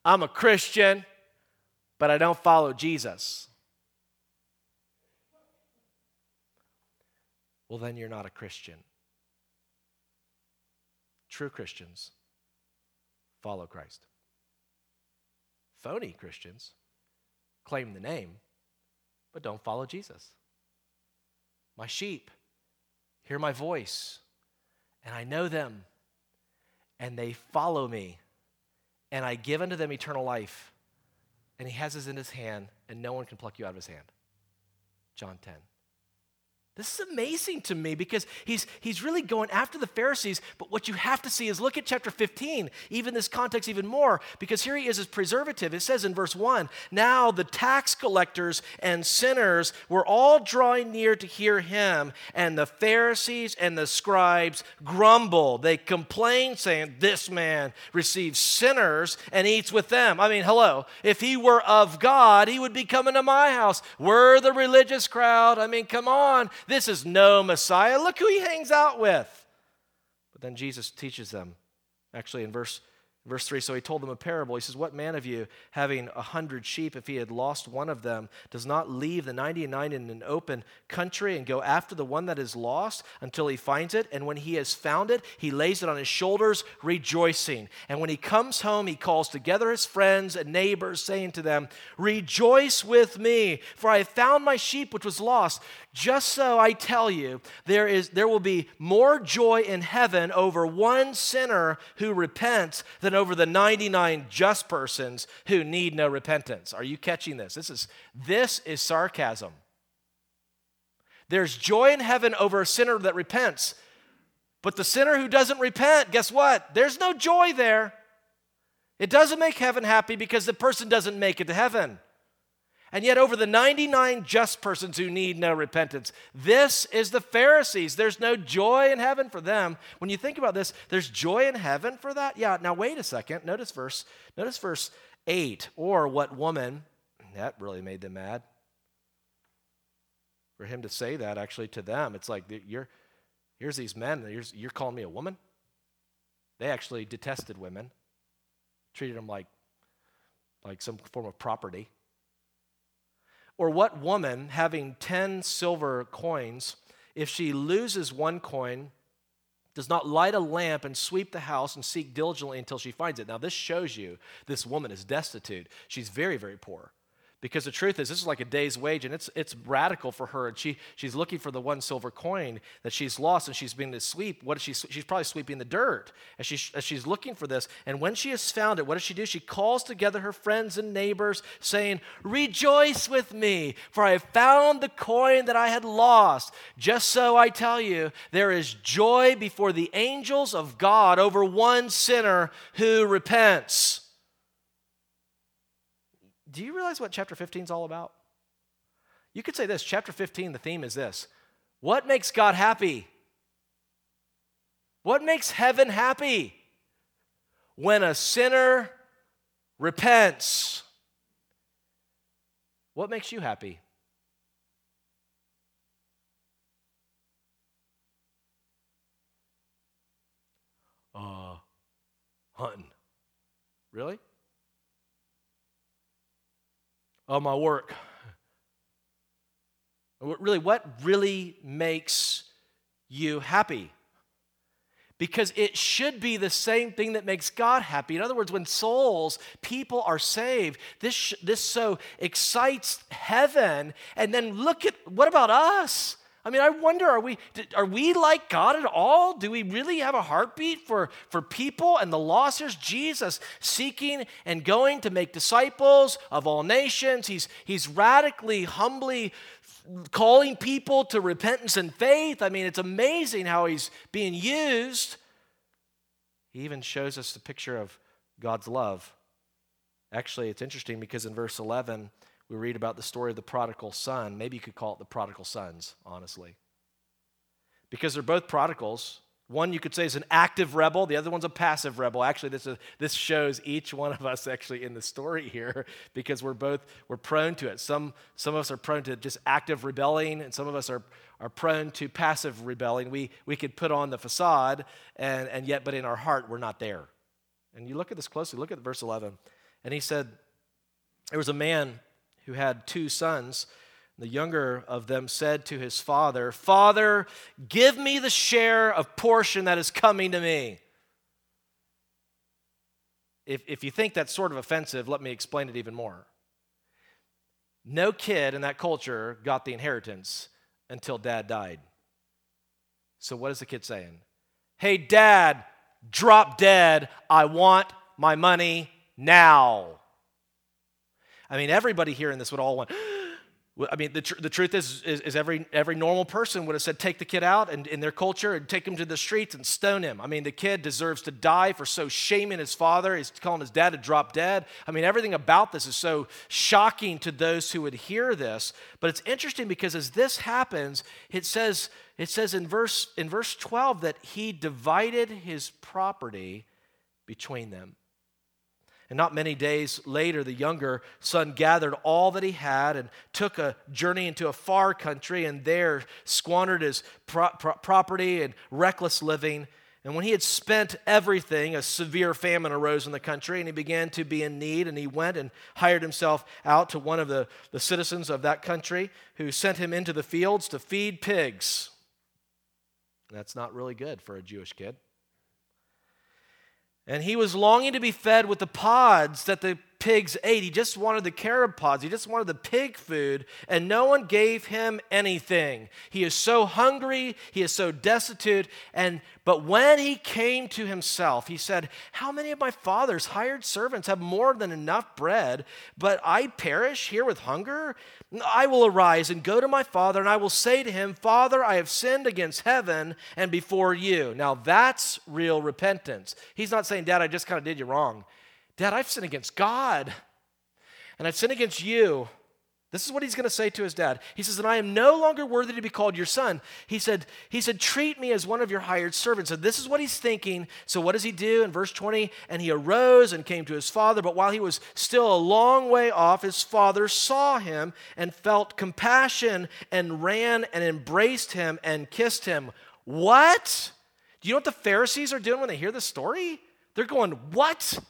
I'm a Christian, but I don't follow Jesus. Well, then you're not a Christian. True Christians follow Christ. Phony Christians claim the name, but don't follow Jesus. My sheep hear my voice, and I know them, and they follow me and I give unto them eternal life. And he has this in his hand, and no one can pluck you out of his hand. John 10. This is amazing to me because he's, he's really going after the Pharisees. But what you have to see is look at chapter 15, even this context even more, because here he is as preservative. It says in verse 1 Now the tax collectors and sinners were all drawing near to hear him, and the Pharisees and the scribes grumbled. They complained, saying, This man receives sinners and eats with them. I mean, hello, if he were of God, he would be coming to my house. We're the religious crowd. I mean, come on. This is no Messiah. Look who he hangs out with. But then Jesus teaches them. Actually, in verse, Verse 3 So he told them a parable. He says, What man of you, having a hundred sheep, if he had lost one of them, does not leave the 99 in an open country and go after the one that is lost until he finds it? And when he has found it, he lays it on his shoulders, rejoicing. And when he comes home, he calls together his friends and neighbors, saying to them, Rejoice with me, for I have found my sheep which was lost. Just so I tell you, there, is, there will be more joy in heaven over one sinner who repents than over the 99 just persons who need no repentance. Are you catching this? This is, this is sarcasm. There's joy in heaven over a sinner that repents, but the sinner who doesn't repent, guess what? There's no joy there. It doesn't make heaven happy because the person doesn't make it to heaven. And yet, over the 99 just persons who need no repentance, this is the Pharisees. There's no joy in heaven for them. When you think about this, there's joy in heaven for that? Yeah, now wait a second. Notice verse, notice verse 8. Or what woman, that really made them mad. For him to say that actually to them, it's like, you're, here's these men, you're, you're calling me a woman? They actually detested women, treated them like, like some form of property. Or what woman, having 10 silver coins, if she loses one coin, does not light a lamp and sweep the house and seek diligently until she finds it? Now, this shows you this woman is destitute. She's very, very poor. Because the truth is, this is like a day's wage, and it's, it's radical for her. And she, she's looking for the one silver coin that she's lost, and she's being to sweep. What is she? She's probably sweeping the dirt as, she, as she's looking for this. And when she has found it, what does she do? She calls together her friends and neighbors, saying, Rejoice with me, for I have found the coin that I had lost. Just so I tell you, there is joy before the angels of God over one sinner who repents. Do you realize what chapter 15 is all about? You could say this chapter 15, the theme is this What makes God happy? What makes heaven happy? When a sinner repents. What makes you happy? Uh, hunting. Really? Of my work. Really, what really makes you happy? Because it should be the same thing that makes God happy. In other words, when souls, people are saved, this, this so excites heaven. And then look at what about us? I mean, I wonder, are we, are we like God at all? Do we really have a heartbeat for, for people and the lost? Here's Jesus seeking and going to make disciples of all nations. He's, he's radically, humbly calling people to repentance and faith. I mean, it's amazing how he's being used. He even shows us the picture of God's love. Actually, it's interesting because in verse 11, we read about the story of the prodigal son. Maybe you could call it the prodigal sons, honestly. Because they're both prodigals. One you could say is an active rebel, the other one's a passive rebel. Actually, this, is, this shows each one of us actually in the story here *laughs* because we're both we're prone to it. Some, some of us are prone to just active rebelling, and some of us are, are prone to passive rebelling. We, we could put on the facade, and, and yet, but in our heart, we're not there. And you look at this closely, look at verse 11. And he said, There was a man who had two sons. The younger of them said to his father, Father, give me the share of portion that is coming to me. If, if you think that's sort of offensive, let me explain it even more. No kid in that culture got the inheritance until dad died. So, what is the kid saying? Hey, dad, drop dead. I want my money now. I mean, everybody hearing this would all want, *gasps* I mean, the, tr- the truth is, is, is, every, every normal person would have said, take the kid out and in their culture and take him to the streets and stone him. I mean, the kid deserves to die for so shaming his father. He's calling his dad to drop dead. I mean, everything about this is so shocking to those who would hear this. But it's interesting because as this happens, it says, it says in verse, in verse 12 that he divided his property between them. And not many days later, the younger son gathered all that he had and took a journey into a far country and there squandered his pro- pro- property and reckless living. And when he had spent everything, a severe famine arose in the country, and he began to be in need. And he went and hired himself out to one of the, the citizens of that country who sent him into the fields to feed pigs. That's not really good for a Jewish kid. And he was longing to be fed with the pods that the pigs ate. He just wanted the carob pods. He just wanted the pig food, and no one gave him anything. He is so hungry, he is so destitute, and but when he came to himself, he said, How many of my father's hired servants have more than enough bread, but I perish here with hunger? I will arise and go to my father, and I will say to him, Father, I have sinned against heaven and before you. Now that's real repentance. He's not saying, Dad, I just kind of did you wrong. Dad, I've sinned against God, and I've sinned against you. This is what he's going to say to his dad. He says, And I am no longer worthy to be called your son. He said, he said, Treat me as one of your hired servants. And this is what he's thinking. So what does he do in verse 20? And he arose and came to his father. But while he was still a long way off, his father saw him and felt compassion and ran and embraced him and kissed him. What? Do you know what the Pharisees are doing when they hear this story? They're going, What?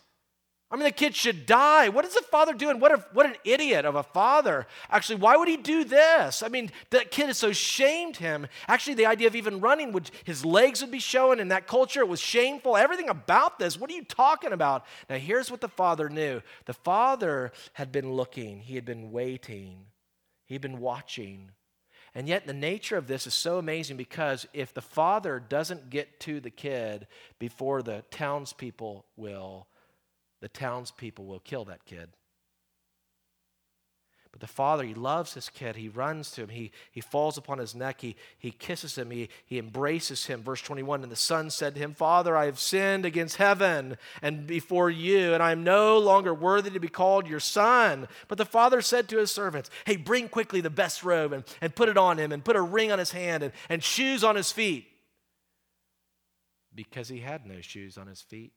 I mean, the kid should die. What is the father doing? What, a, what an idiot of a father. Actually, why would he do this? I mean, that kid has so shamed him. Actually, the idea of even running, would his legs would be showing in that culture. It was shameful. Everything about this. What are you talking about? Now, here's what the father knew the father had been looking, he had been waiting, he had been watching. And yet, the nature of this is so amazing because if the father doesn't get to the kid before the townspeople will, the townspeople will kill that kid. But the father, he loves his kid. He runs to him. He, he falls upon his neck. He, he kisses him. He, he embraces him. Verse 21 And the son said to him, Father, I have sinned against heaven and before you, and I am no longer worthy to be called your son. But the father said to his servants, Hey, bring quickly the best robe and, and put it on him, and put a ring on his hand and, and shoes on his feet. Because he had no shoes on his feet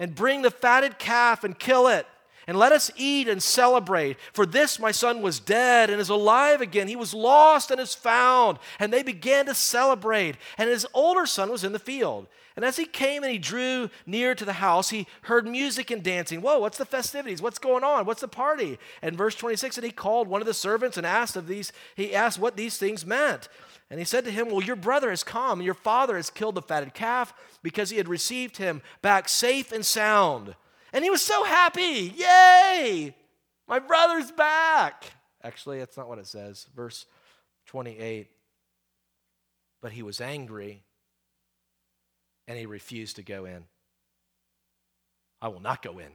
and bring the fatted calf and kill it. And let us eat and celebrate. For this my son was dead and is alive again. He was lost and is found. And they began to celebrate. And his older son was in the field. And as he came and he drew near to the house, he heard music and dancing. Whoa, what's the festivities? What's going on? What's the party? And verse 26, and he called one of the servants and asked of these, he asked what these things meant. And he said to him, Well, your brother has come, your father has killed the fatted calf because he had received him back safe and sound. And he was so happy. Yay! My brother's back. Actually, that's not what it says. Verse 28. But he was angry and he refused to go in. I will not go in.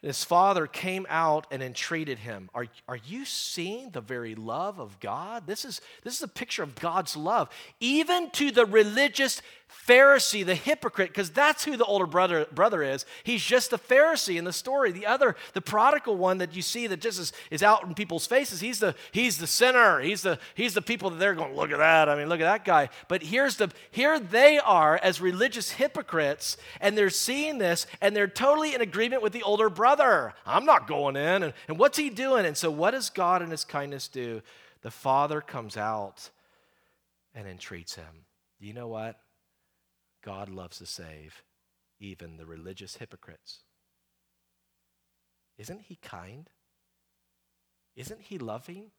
His father came out and entreated him. Are, are you seeing the very love of God? This is, this is a picture of God's love, even to the religious Pharisee, the hypocrite, because that's who the older brother, brother is. He's just the Pharisee in the story. The other, the prodigal one that you see that just is, is out in people's faces, he's the, he's the sinner. He's the, he's the people that they're going, look at that. I mean, look at that guy. But here's the, here they are as religious hypocrites, and they're seeing this, and they're totally in agreement with the older brother. I'm not going in. And, and what's he doing? And so, what does God in his kindness do? The father comes out and entreats him. You know what? God loves to save even the religious hypocrites. Isn't he kind? Isn't he loving?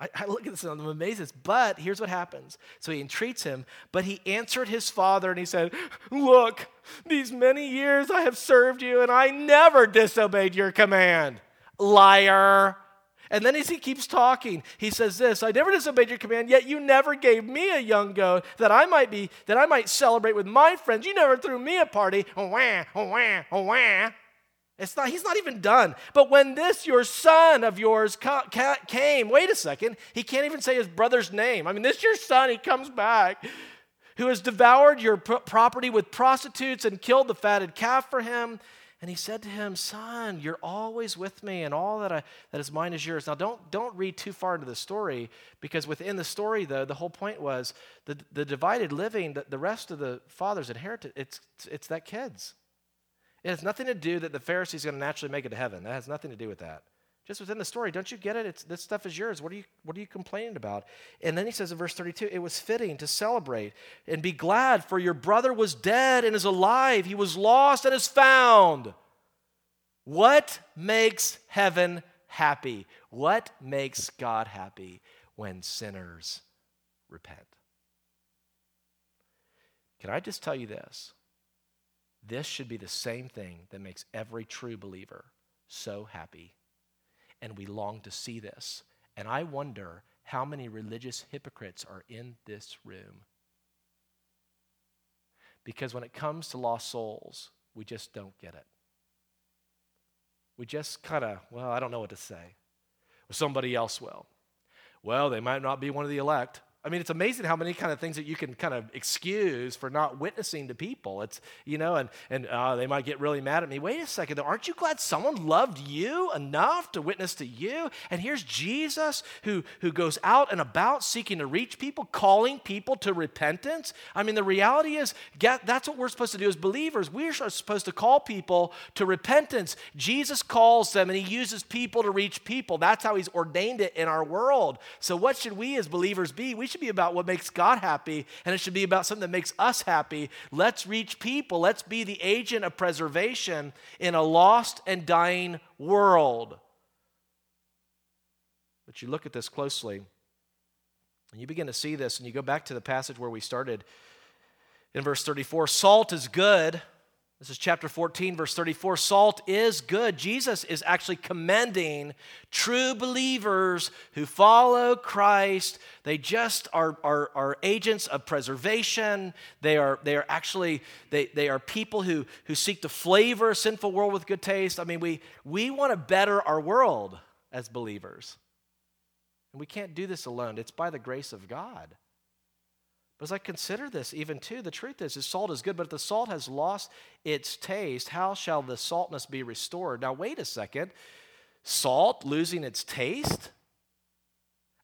I, I, look at this and I'm amazed. But here's what happens. So he entreats him, but he answered his father and he said, Look, these many years I have served you and I never disobeyed your command. Liar. And then as he keeps talking, he says this, I never disobeyed your command, yet you never gave me a young goat that I might be, that I might celebrate with my friends. You never threw me a party. Oh, wah, oh, wah, oh, wah. It's not, he's not even done. But when this, your son of yours, came, wait a second, he can't even say his brother's name. I mean, this your son, he comes back, who has devoured your property with prostitutes and killed the fatted calf for him. And he said to him, Son, you're always with me, and all that, I, that is mine is yours. Now, don't, don't read too far into the story, because within the story, though, the whole point was the, the divided living, the, the rest of the father's inheritance, it's, it's that kid's. It has nothing to do that the Pharisees going to naturally make it to heaven. That has nothing to do with that. Just within the story. Don't you get it? It's, this stuff is yours. What are, you, what are you complaining about? And then he says in verse 32 it was fitting to celebrate and be glad, for your brother was dead and is alive. He was lost and is found. What makes heaven happy? What makes God happy when sinners repent? Can I just tell you this? This should be the same thing that makes every true believer so happy. And we long to see this. And I wonder how many religious hypocrites are in this room. Because when it comes to lost souls, we just don't get it. We just kind of, well, I don't know what to say. Somebody else will. Well, they might not be one of the elect. I mean, it's amazing how many kind of things that you can kind of excuse for not witnessing to people. It's, you know, and, and uh, they might get really mad at me. Wait a second, though. Aren't you glad someone loved you enough to witness to you? And here's Jesus who, who goes out and about seeking to reach people, calling people to repentance. I mean, the reality is, get, that's what we're supposed to do as believers. We're supposed to call people to repentance. Jesus calls them and he uses people to reach people. That's how he's ordained it in our world. So, what should we as believers be? We should be about what makes God happy, and it should be about something that makes us happy. Let's reach people. Let's be the agent of preservation in a lost and dying world. But you look at this closely, and you begin to see this, and you go back to the passage where we started in verse 34 salt is good this is chapter 14, verse 34. Salt is good. Jesus is actually commending true believers who follow Christ. They just are, are, are agents of preservation. They are, they are actually, they, they are people who, who seek to flavor a sinful world with good taste. I mean, we, we want to better our world as believers. And we can't do this alone. It's by the grace of God. But as I consider this, even too, the truth is, is salt is good, but if the salt has lost its taste, how shall the saltness be restored? Now, wait a second. Salt losing its taste?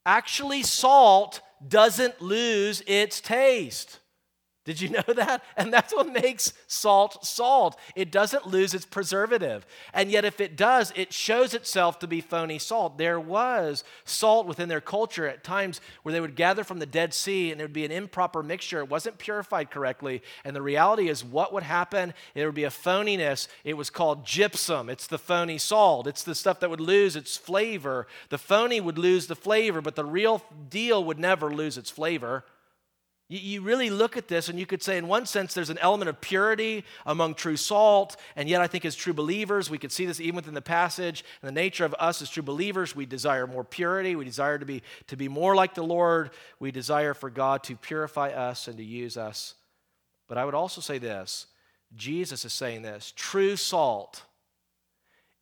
Actually, salt doesn't lose its taste. Did you *laughs* know that? And that's what makes salt salt. It doesn't lose its preservative. And yet, if it does, it shows itself to be phony salt. There was salt within their culture at times where they would gather from the Dead Sea and there would be an improper mixture. It wasn't purified correctly. And the reality is, what would happen? There would be a phoniness. It was called gypsum. It's the phony salt, it's the stuff that would lose its flavor. The phony would lose the flavor, but the real deal would never lose its flavor. You, really look at this and you could say, in one sense, there's an element of purity among true salt. And yet, I think as true believers, we could see this even within the passage. And the nature of us as true believers, we desire more purity. We desire to be, to be more like the Lord. We desire for God to purify us and to use us. But I would also say this Jesus is saying this true salt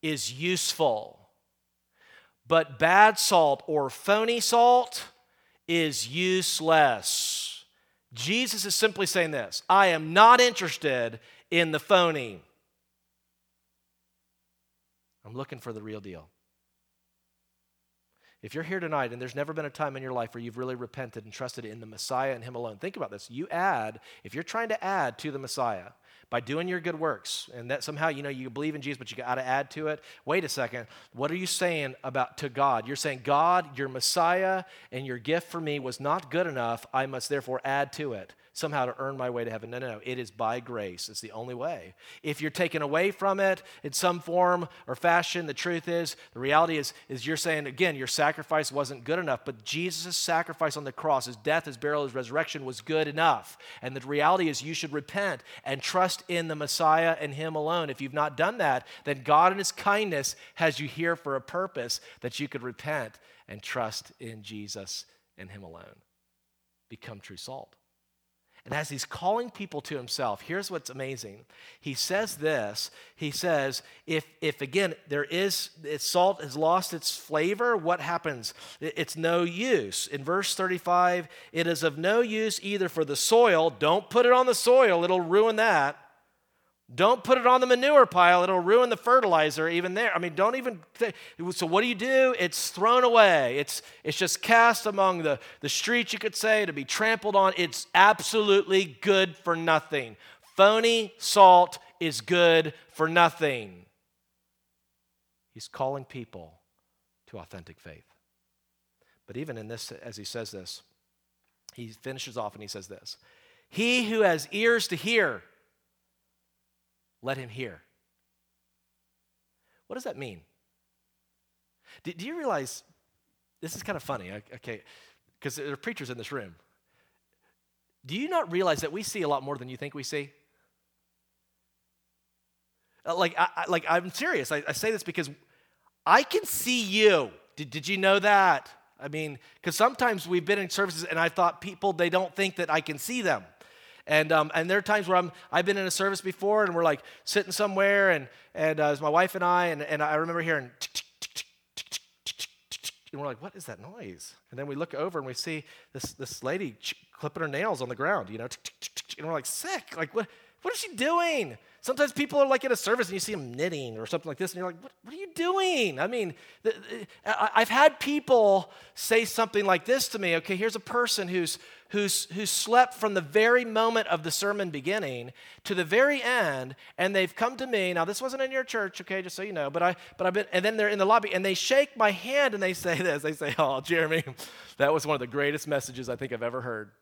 is useful, but bad salt or phony salt is useless. Jesus is simply saying this I am not interested in the phony. I'm looking for the real deal. If you're here tonight and there's never been a time in your life where you've really repented and trusted in the Messiah and Him alone, think about this. You add, if you're trying to add to the Messiah, by doing your good works and that somehow you know you believe in jesus but you got to add to it wait a second. What are you saying about to god? You're saying god your messiah and your gift for me was not good enough. I must therefore add to it somehow to earn my way to heaven. No, no, no. It is by grace. It's the only way. If you're taken away from it in some form or fashion, the truth is, the reality is, is you're saying, again, your sacrifice wasn't good enough, but Jesus' sacrifice on the cross, his death, his burial, his resurrection was good enough. And the reality is you should repent and trust in the Messiah and him alone. If you've not done that, then God in his kindness has you here for a purpose that you could repent and trust in Jesus and him alone. Become true salt. And as he's calling people to himself, here's what's amazing. He says this. He says, if, if again, there is, salt has lost its flavor, what happens? It's no use. In verse 35, it is of no use either for the soil. Don't put it on the soil, it'll ruin that. Don't put it on the manure pile, it'll ruin the fertilizer even there. I mean, don't even. So, what do you do? It's thrown away. It's, it's just cast among the, the streets, you could say, to be trampled on. It's absolutely good for nothing. Phony salt is good for nothing. He's calling people to authentic faith. But even in this, as he says this, he finishes off and he says this He who has ears to hear, let him hear. What does that mean? Do, do you realize this is kind of funny, okay, because there are preachers in this room. Do you not realize that we see a lot more than you think we see? Uh, like, I, like I'm serious. I, I say this because I can see you. Did, did you know that? I mean, because sometimes we've been in services and I thought people, they don't think that I can see them. And, um, and there are times where I'm, I've been in a service before and we're like sitting somewhere and, and uh, my wife and I, and, and I remember hearing, and we're like, what is that noise? And then we look over and we see this, this lady clipping her nails on the ground, you know, and we're like, sick. Like, what, what is she doing? Sometimes people are like in a service and you see them knitting or something like this, and you're like, what, what are you doing? I mean, I've had people say something like this to me. Okay, here's a person who's, who's, who slept from the very moment of the sermon beginning to the very end, and they've come to me. Now, this wasn't in your church, okay, just so you know, but, I, but I've been, and then they're in the lobby and they shake my hand and they say this. They say, Oh, Jeremy, that was one of the greatest messages I think I've ever heard.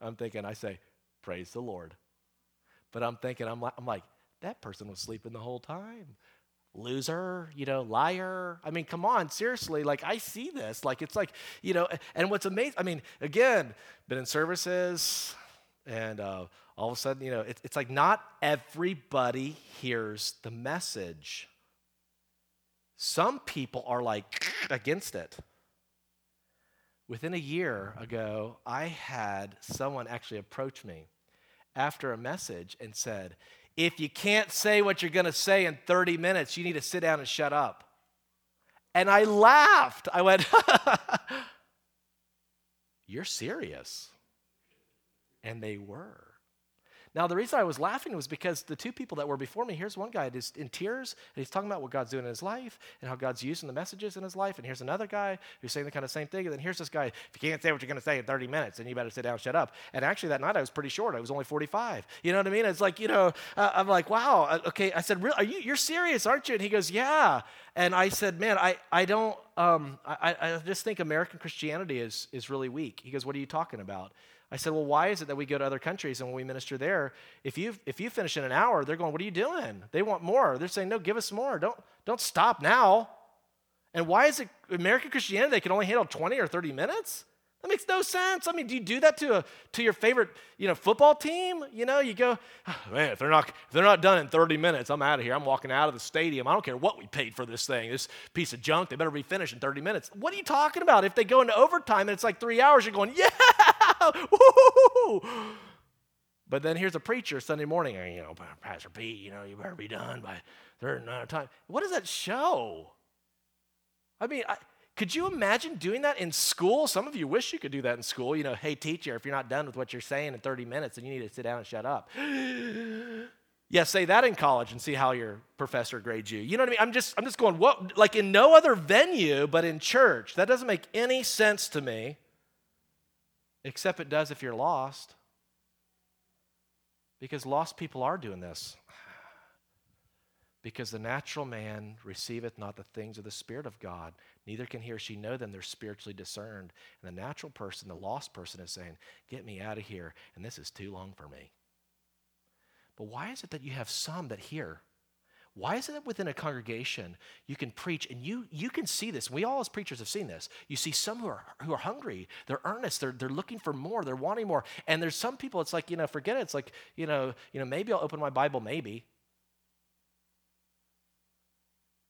I'm thinking, I say, Praise the Lord. But I'm thinking, I'm like, I'm like, that person was sleeping the whole time. Loser, you know, liar. I mean, come on, seriously. Like, I see this. Like, it's like, you know, and what's amazing, I mean, again, been in services, and uh, all of a sudden, you know, it, it's like not everybody hears the message. Some people are like *sniffs* against it. Within a year ago, I had someone actually approach me after a message and said, If you can't say what you're going to say in 30 minutes, you need to sit down and shut up. And I laughed. I went, *laughs* You're serious. And they were. Now, the reason I was laughing was because the two people that were before me, here's one guy just in tears, and he's talking about what God's doing in his life and how God's using the messages in his life. And here's another guy who's saying the kind of same thing. And then here's this guy, if you can't say what you're going to say in 30 minutes, then you better sit down, shut up. And actually, that night I was pretty short. I was only 45. You know what I mean? It's like, you know, uh, I'm like, wow, uh, okay. I said, are you, you're serious, aren't you? And he goes, yeah. And I said, man, I, I don't, um, I, I just think American Christianity is, is really weak. He goes, what are you talking about? I said, Well, why is it that we go to other countries and when we minister there, if you if you finish in an hour, they're going, What are you doing? They want more. They're saying, No, give us more. Don't don't stop now. And why is it American Christianity they can only handle 20 or 30 minutes? That makes no sense. I mean, do you do that to a to your favorite, you know, football team? You know, you go, oh, man, if they're not if they're not done in 30 minutes, I'm out of here. I'm walking out of the stadium. I don't care what we paid for this thing, this piece of junk. They better be finished in 30 minutes. What are you talking about? If they go into overtime and it's like three hours, you're going, yeah, *laughs* But then here's a preacher Sunday morning, you know, Pastor Pete, you know, you better be done by a certain of time. What does that show? I mean, I, could you imagine doing that in school? Some of you wish you could do that in school. You know, hey, teacher, if you're not done with what you're saying in 30 minutes, then you need to sit down and shut up. *gasps* yeah, say that in college and see how your professor grades you. You know what I mean? I'm just, I'm just going, what? Like in no other venue but in church. That doesn't make any sense to me. Except it does if you're lost. Because lost people are doing this. Because the natural man receiveth not the things of the Spirit of God, neither can he or she know them. They're spiritually discerned. And the natural person, the lost person, is saying, Get me out of here, and this is too long for me. But why is it that you have some that hear? Why is it that within a congregation you can preach and you you can see this? We all as preachers have seen this. You see some who are who are hungry, they're earnest, they're they're looking for more, they're wanting more. And there's some people, it's like, you know, forget it. It's like, you know, you know, maybe I'll open my Bible, maybe.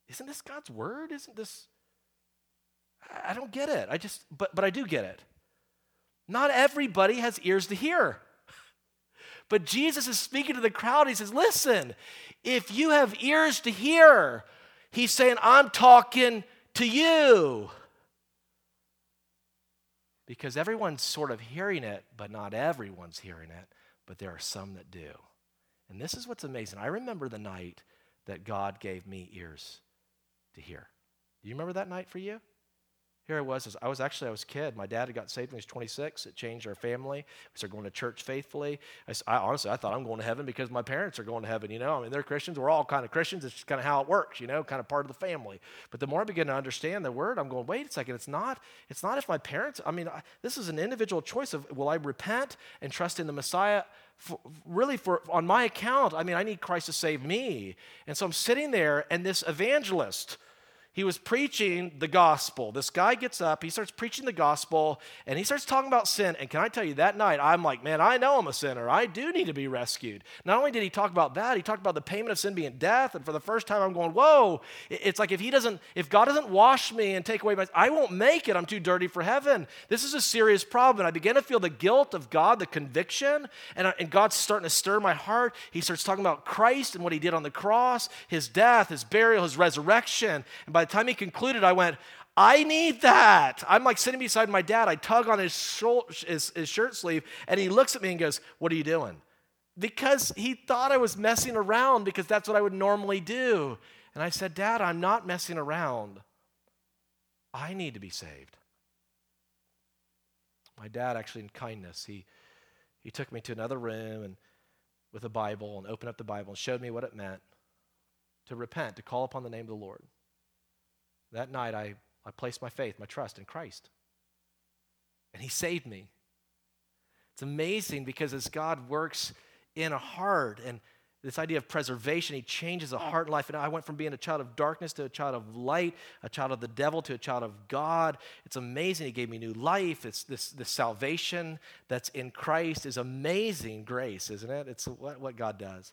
Isn't this God's word? Isn't this I don't get it. I just but but I do get it. Not everybody has ears to hear. But Jesus is speaking to the crowd. He says, Listen, if you have ears to hear, he's saying, I'm talking to you. Because everyone's sort of hearing it, but not everyone's hearing it, but there are some that do. And this is what's amazing. I remember the night that God gave me ears to hear. Do you remember that night for you? Here I was. I was actually I was a kid. My dad had got saved when he was 26. It changed our family. We started going to church faithfully. I, I, honestly I thought I'm going to heaven because my parents are going to heaven. You know, I mean they're Christians. We're all kind of Christians. It's just kind of how it works. You know, kind of part of the family. But the more I begin to understand the word, I'm going. Wait a second. It's not. It's not if my parents. I mean, I, this is an individual choice of will I repent and trust in the Messiah. For, really, for on my account, I mean, I need Christ to save me, and so I'm sitting there, and this evangelist he was preaching the gospel. This guy gets up, he starts preaching the gospel, and he starts talking about sin. And can I tell you, that night, I'm like, man, I know I'm a sinner. I do need to be rescued. Not only did he talk about that, he talked about the payment of sin being death. And for the first time, I'm going, whoa, it's like if he doesn't, if God doesn't wash me and take away my, I won't make it. I'm too dirty for heaven. This is a serious problem. And I began to feel the guilt of God, the conviction, and, I, and God's starting to stir my heart. He starts talking about Christ and what he did on the cross, his death, his burial, his resurrection. And by the time he concluded, I went, I need that. I'm like sitting beside my dad. I tug on his, his, his shirt sleeve, and he looks at me and goes, What are you doing? Because he thought I was messing around because that's what I would normally do. And I said, Dad, I'm not messing around. I need to be saved. My dad, actually, in kindness, he, he took me to another room and with a Bible and opened up the Bible and showed me what it meant to repent, to call upon the name of the Lord. That night, I, I placed my faith, my trust in Christ. And He saved me. It's amazing because as God works in a heart and this idea of preservation, He changes a heart and life. And I went from being a child of darkness to a child of light, a child of the devil to a child of God. It's amazing. He gave me new life. It's this, this salvation that's in Christ is amazing grace, isn't it? It's what, what God does.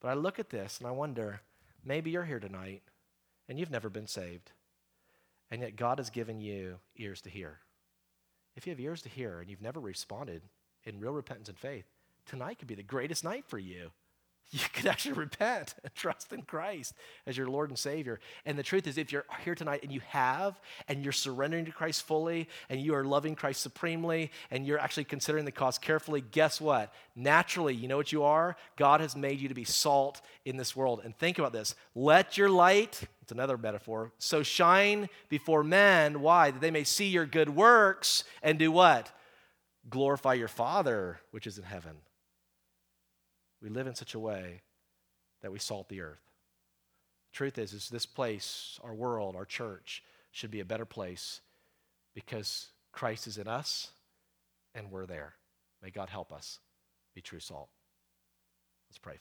But I look at this and I wonder maybe you're here tonight and you've never been saved. And yet God has given you ears to hear. If you have ears to hear and you've never responded in real repentance and faith, tonight could be the greatest night for you you could actually repent and trust in Christ as your Lord and Savior. And the truth is, if you're here tonight and you have, and you're surrendering to Christ fully, and you are loving Christ supremely, and you're actually considering the cost carefully, guess what? Naturally, you know what you are? God has made you to be salt in this world. And think about this let your light, it's another metaphor, so shine before men. Why? That they may see your good works and do what? Glorify your Father which is in heaven we live in such a way that we salt the earth. The truth is, is this place, our world, our church, should be a better place because Christ is in us and we're there. May God help us be true salt. Let's pray.